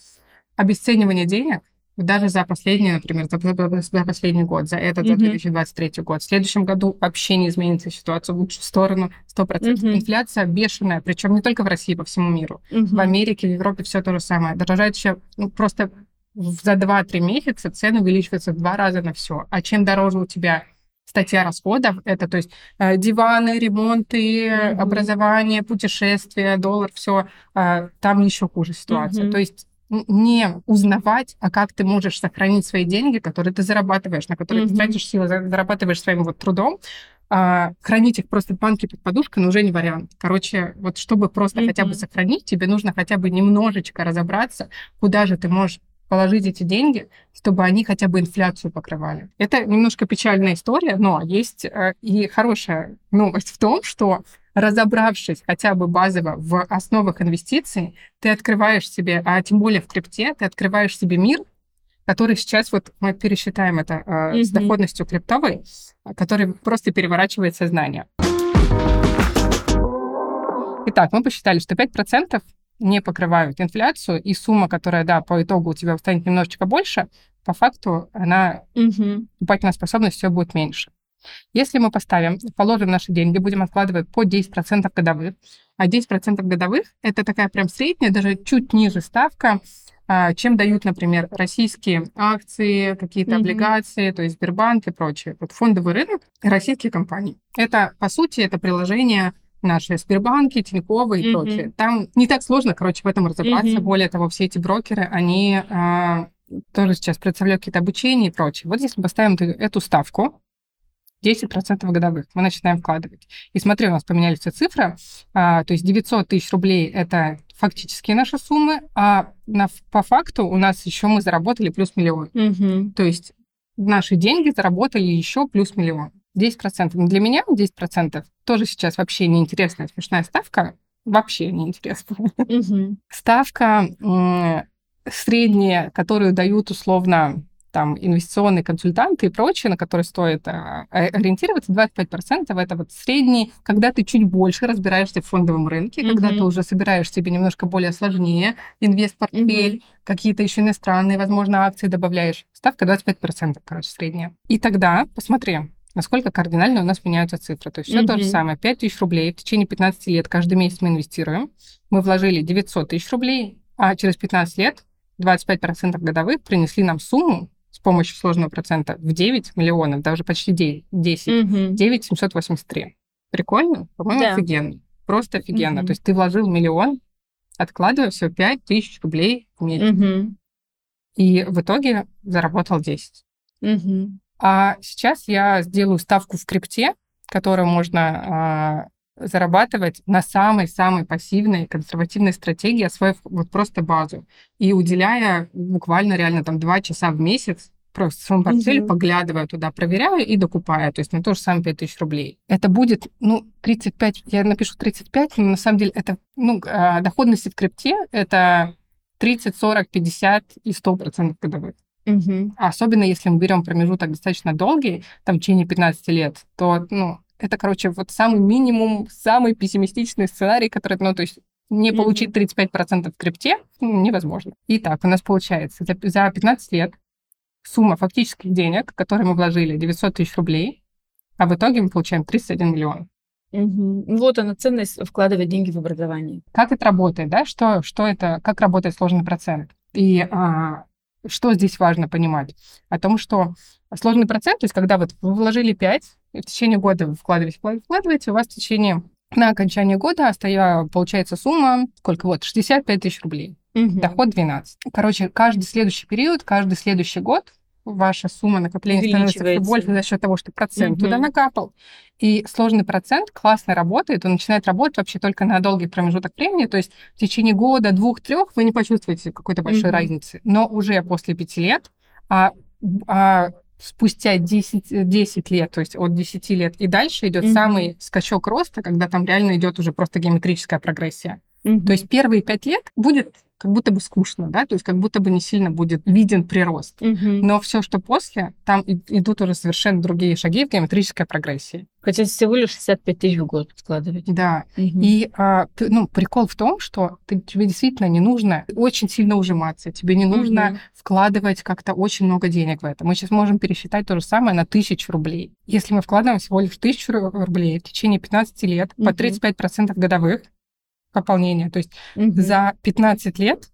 обесценивание денег даже за последний, например, за, за последний год, за этот, за 2023 год. В следующем году вообще не изменится ситуация в лучшую сторону. 100%. Mm-hmm. Инфляция бешеная, причем не только в России, по всему миру. Mm-hmm. В Америке, в Европе все то же самое. Дорожает еще ну, просто за 2-3 месяца цены увеличиваются в два раза на все. А чем дороже у тебя статья расходов, это то есть э, диваны, ремонты, mm-hmm. образование, путешествия, доллар, все, э, там еще хуже ситуация. Mm-hmm. То есть не узнавать, а как ты можешь сохранить свои деньги, которые ты зарабатываешь, на которые mm-hmm. ты тратишь силы, зарабатываешь своим вот трудом, а, хранить их просто в банке под подушкой, но уже не вариант. Короче, вот чтобы просто mm-hmm. хотя бы сохранить, тебе нужно хотя бы немножечко разобраться, куда же ты можешь положить эти деньги, чтобы они хотя бы инфляцию покрывали. Это немножко печальная история, но есть э, и хорошая новость в том, что разобравшись хотя бы базово в основах инвестиций, ты открываешь себе, а тем более в крипте, ты открываешь себе мир, который сейчас вот мы пересчитаем это mm-hmm. с доходностью криптовой, который просто переворачивает сознание. Итак, мы посчитали, что 5% не покрывают инфляцию, и сумма, которая, да, по итогу у тебя станет немножечко больше, по факту она, угу. покупательная способность все будет меньше. Если мы поставим, положим наши деньги, будем откладывать по 10% годовых, а 10% годовых — это такая прям средняя, даже чуть ниже ставка, а, чем дают, например, российские акции, какие-то mm-hmm. облигации, то есть Сбербанк и прочее. Вот фондовый рынок российских компаний. Это, по сути, это приложение наши Сбербанки, Тиньковы и mm-hmm. прочее. Там не так сложно, короче, в этом разобраться. Mm-hmm. Более того, все эти брокеры, они а, тоже сейчас представляют какие-то обучения и прочее. Вот если поставим эту ставку, 10% годовых мы начинаем вкладывать. И смотри, у нас поменялись все цифры. А, то есть 900 тысяч рублей – это фактические наши суммы, а на, по факту у нас еще мы заработали плюс миллион. Угу. То есть наши деньги заработали еще плюс миллион. 10%. Для меня 10% тоже сейчас вообще неинтересная смешная ставка. Вообще неинтересная. Угу. Ставка средняя, которую дают условно там инвестиционные консультанты и прочее, на которые стоит а, ориентироваться, 25% это вот средний, когда ты чуть больше разбираешься в фондовом рынке, mm-hmm. когда ты уже собираешь себе немножко более сложнее инвест-портфель, mm-hmm. какие-то еще иностранные, возможно, акции добавляешь. Ставка 25%, короче, средняя. И тогда посмотри, насколько кардинально у нас меняются цифры. То есть все mm-hmm. то же самое. 5 тысяч рублей в течение 15 лет каждый месяц мы инвестируем. Мы вложили 900 тысяч рублей, а через 15 лет 25% годовых принесли нам сумму с помощью сложного процента в 9 миллионов, даже почти 9, 10, угу. 9 783. Прикольно? По-моему, да. офигенно. Просто офигенно. Угу. То есть ты вложил миллион, откладывая все 5 тысяч рублей в месяц. Угу. И в итоге заработал 10. Угу. А сейчас я сделаю ставку в крипте, которую можно а, зарабатывать на самой-самой пассивной консервативной стратегии, освоив вот просто базу и уделяя буквально реально там два часа в месяц просто в своем портфеле, угу. поглядывая туда, проверяю и докупаю, то есть на то же самое 5000 рублей. Это будет, ну, 35, я напишу 35, но на самом деле это, ну, а, доходность в крипте это 30, 40, 50 и 100 процентов годовых. Угу. Особенно если мы берем промежуток достаточно долгий, там в течение 15 лет, то, ну, это, короче, вот самый минимум, самый пессимистичный сценарий, который, ну, то есть не получить 35% в крипте невозможно. Итак, у нас получается за, за 15 лет сумма фактических денег, которые мы вложили, 900 тысяч рублей, а в итоге мы получаем 31 миллион. Угу. Вот она ценность вкладывать деньги в образование. Как это работает, да? Что, что это, как работает сложный процент? И а, что здесь важно понимать? О том, что сложный процент, то есть когда вот вы вложили 5, и в течение года вы вкладываете, вкладываете, у вас в течение на окончание года остается, получается сумма, сколько вот, 65 тысяч рублей. Угу. Доход 12. Короче, каждый следующий период, каждый следующий год ваша сумма накопления становится все больше за счет того, что процент угу. туда накапал. И сложный процент классно работает, он начинает работать вообще только на долгий промежуток времени, то есть в течение года, двух, трех вы не почувствуете какой-то большой угу. разницы, но уже после пяти лет, а, а спустя 10, 10 лет, то есть от 10 лет и дальше идет угу. самый скачок роста, когда там реально идет уже просто геометрическая прогрессия. То есть первые пять лет будет как будто бы скучно, да, то есть как будто бы не сильно будет виден прирост. Угу. Но все, что после, там идут уже совершенно другие шаги в геометрической прогрессии. Хотя всего лишь 65 тысяч в год складывать. Да. Угу. И а, ну, прикол в том, что ты, тебе действительно не нужно очень сильно ужиматься, тебе не нужно угу. вкладывать как-то очень много денег в это. Мы сейчас можем пересчитать то же самое на тысячу рублей. Если мы вкладываем всего лишь тысячу рублей в течение 15 лет угу. по 35% годовых, пополнения. То есть угу. за 15 лет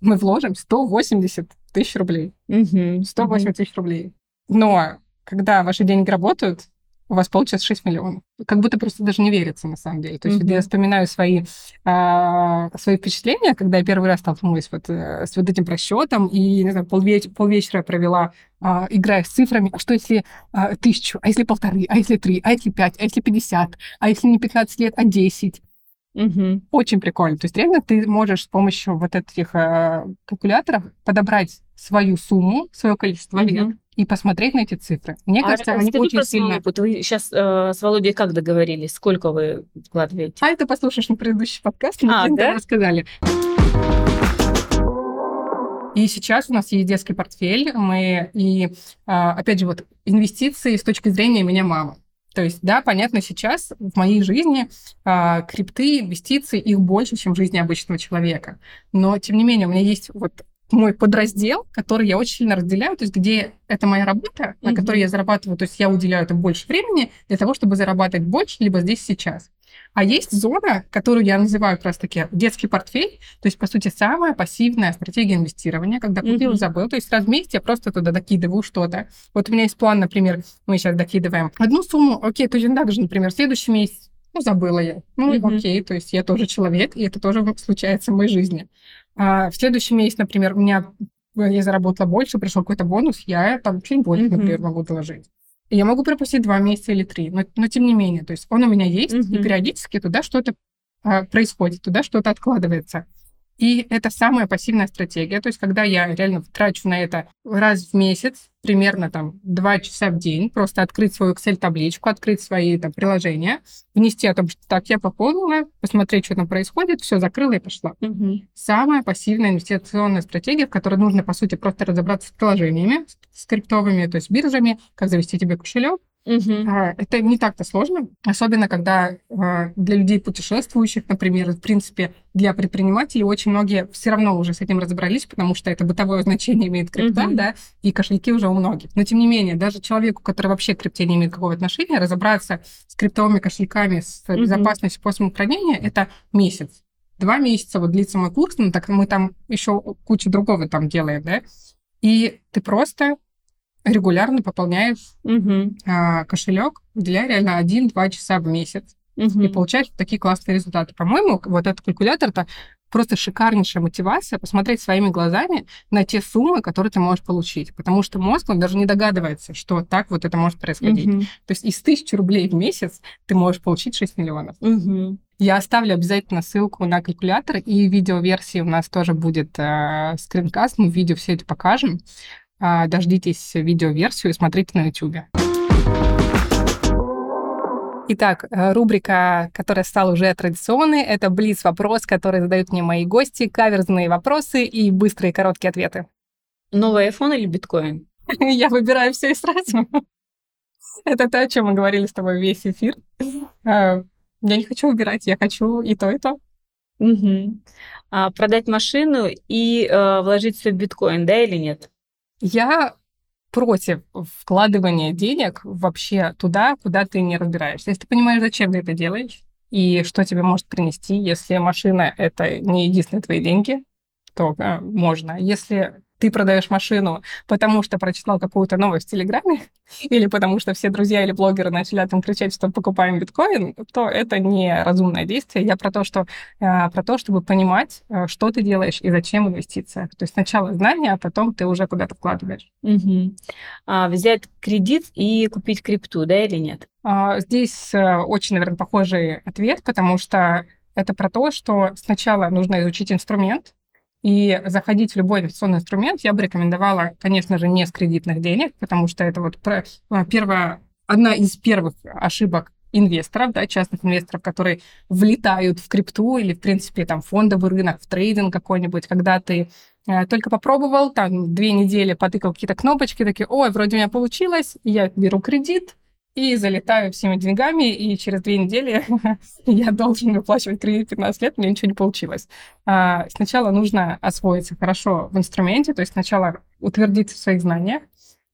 мы вложим 180 тысяч рублей. Мгм. 108 Мгм. тысяч рублей. Но когда ваши деньги работают, у вас получится 6 миллионов. Как будто просто даже не верится, на самом деле. То есть вот я вспоминаю свои, а, свои впечатления, когда я первый раз столкнулась вот, э, с вот этим просчетом и, не знаю, полвеч- полвечера провела, а, играя с цифрами. А что если а, тысячу? А если полторы? А если три? А если пять? А если пятьдесят? А если не 15 лет, а 10? Мгм. Очень прикольно. То есть реально ты можешь с помощью вот этих э, калькуляторов подобрать свою сумму, свое количество Мгм. лет и посмотреть на эти цифры. Мне А кажется, они очень сильно... опыт. Вы сейчас с Володей как договорились? Сколько вы вкладываете? А это послушаешь на предыдущий подкаст, мы А, да? рассказали. И сейчас у нас есть детский портфель, мы и, а, опять же, вот инвестиции с точки зрения меня мамы. То есть, да, понятно, сейчас в моей жизни а, крипты, инвестиции, их больше, чем в жизни обычного человека. Но, тем не менее, у меня есть вот мой подраздел, который я очень сильно разделяю, то есть где это моя работа, на Мгм. которой я зарабатываю, то есть я уделяю этому больше времени для того, чтобы зарабатывать больше, либо здесь сейчас. А есть зона, которую я называю как раз-таки детский портфель, то есть, по сути, самая пассивная стратегия инвестирования, когда купил, Мгм. забыл, то есть раз в месяц я просто туда докидываю что-то. Вот у меня есть план, например, мы сейчас докидываем одну сумму, окей, точно так же, например, следующий месяц, ну, забыла я. Ну, Мгм. окей, то есть я тоже человек, и это тоже случается в моей жизни. А в следующий месяц, например, у меня э, я заработала больше, пришел какой-то бонус, я там чуть больше, Мгм. например, могу доложить. И я могу пропустить два месяца или три, но, но тем не менее, то есть он у меня есть, и Мгм. периодически туда что-то а, происходит, туда что-то откладывается. И это самая пассивная стратегия, то есть когда я реально трачу на это раз в месяц, примерно там два часа в день, просто открыть свою Excel-табличку, открыть свои там приложения, внести о том, что так, я пополнила, посмотреть, что там происходит, все, закрыла и пошла Мгм. самая пассивная инвестиционная стратегия, в которой нужно, по сути, просто разобраться с приложениями, с криптовыми, то есть биржами, как завести тебе кошелек. А, Это не так-то сложно, особенно когда а, для людей путешествующих, например, в принципе, для предпринимателей очень многие все равно уже с этим разобрались, потому что это бытовое значение имеет крипта, Мгм. да, и кошельки уже у многих. Но, тем не менее, даже человеку, который вообще к крипте не имеет какого отношения, разобраться с криптовыми кошельками, с Мгм. безопасностью способом хранения, это месяц. Два месяца вот длится мой курс, ну так мы там еще кучу другого там делаем, да, и ты просто регулярно пополняешь Мгм. а, кошелек, уделяя реально 1-2 часа в месяц и Мгм. получаешь такие классные результаты. По-моему, вот этот калькулятор это просто шикарнейшая мотивация посмотреть своими глазами на те суммы, которые ты можешь получить. Потому что мозг, он даже не догадывается, что так вот это может происходить. Мгм. То есть из тысячи рублей в месяц ты можешь получить 6 миллионов. Мгм. Я оставлю обязательно ссылку на калькулятор, и видеоверсии у нас тоже будет э, скринкаст, мы в видео все это покажем. А, дождитесь видеоверсию и смотрите на YouTube. Итак, э, рубрика, которая стала уже традиционной, это Блиц-вопрос, который задают мне мои гости, каверзные вопросы и быстрые короткие ответы. Новый iPhone или биткоин? Я выбираю все и сразу. Это то, о чем мы говорили с тобой весь эфир. Э, Я не хочу выбирать, я хочу и то, и то. Мгм. А, продать машину и э, вложить все в биткоин, да или нет? Я против вкладывания денег вообще туда, куда ты не разбираешься. Если ты понимаешь, зачем ты это делаешь, и что тебе может принести, если машина — это не единственные твои деньги, то э, можно. Если ты продаешь машину, потому что прочитал какую-то новость в Телеграме, или потому что все друзья или блогеры начали о том кричать, что покупаем биткоин, то это не разумное действие. Я про то, что, э, про то, чтобы понимать, э, что ты делаешь и зачем инвестиция. То есть сначала знания, а потом ты уже куда-то вкладываешь. Мгм. А, взять кредит и купить крипту, да или нет? А, Здесь э, очень, наверное, похожий ответ, потому что это про то, что сначала нужно изучить инструмент, и заходить в любой инвестиционный инструмент я бы рекомендовала, конечно же, не с кредитных денег, потому что это вот а, первая, одна из первых ошибок инвесторов, да, частных инвесторов, которые влетают в крипту или, в принципе, там, фондовый рынок, в трейдинг какой-нибудь, когда ты э, только попробовал, там, две недели потыкал какие-то кнопочки, такие, ой, вроде у меня получилось, я беру кредит, и залетаю всеми деньгами, и через две недели я должен выплачивать кредит 15 лет, меня ничего не получилось. А, сначала нужно освоиться хорошо в инструменте, то есть сначала утвердиться в своих знаниях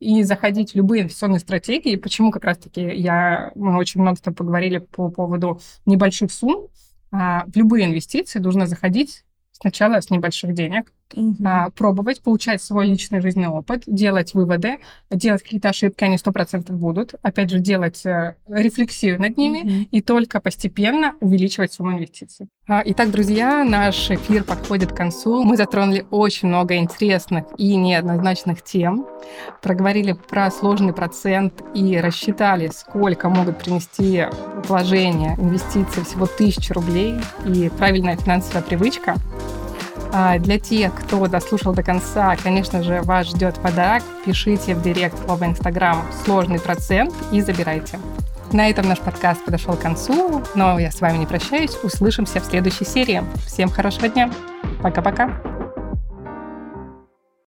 и заходить в любые инвестиционные стратегии. Почему как раз-таки я, мы очень много с тобой поговорили по поводу небольших сумм. А, в любые инвестиции нужно заходить сначала с небольших денег, угу. а, пробовать, получать свой личный жизненный опыт, делать выводы, делать какие-то ошибки, они сто процентов будут. Опять же, делать э, рефлексию над ними угу. и только постепенно увеличивать сумму инвестиций. А, итак, друзья, наш эфир подходит к концу. Мы затронули очень много интересных и неоднозначных тем, проговорили про сложный процент и рассчитали, сколько могут принести вложения, инвестиции всего тысячи рублей и правильная финансовая привычка. А для тех, кто дослушал до конца, конечно же, вас ждет подарок. Пишите в директ в Инстаграм «Сложный процент» и забирайте. На этом наш подкаст подошел к концу, но я с вами не прощаюсь. Услышимся в следующей серии. Всем хорошего дня. Пока-пока.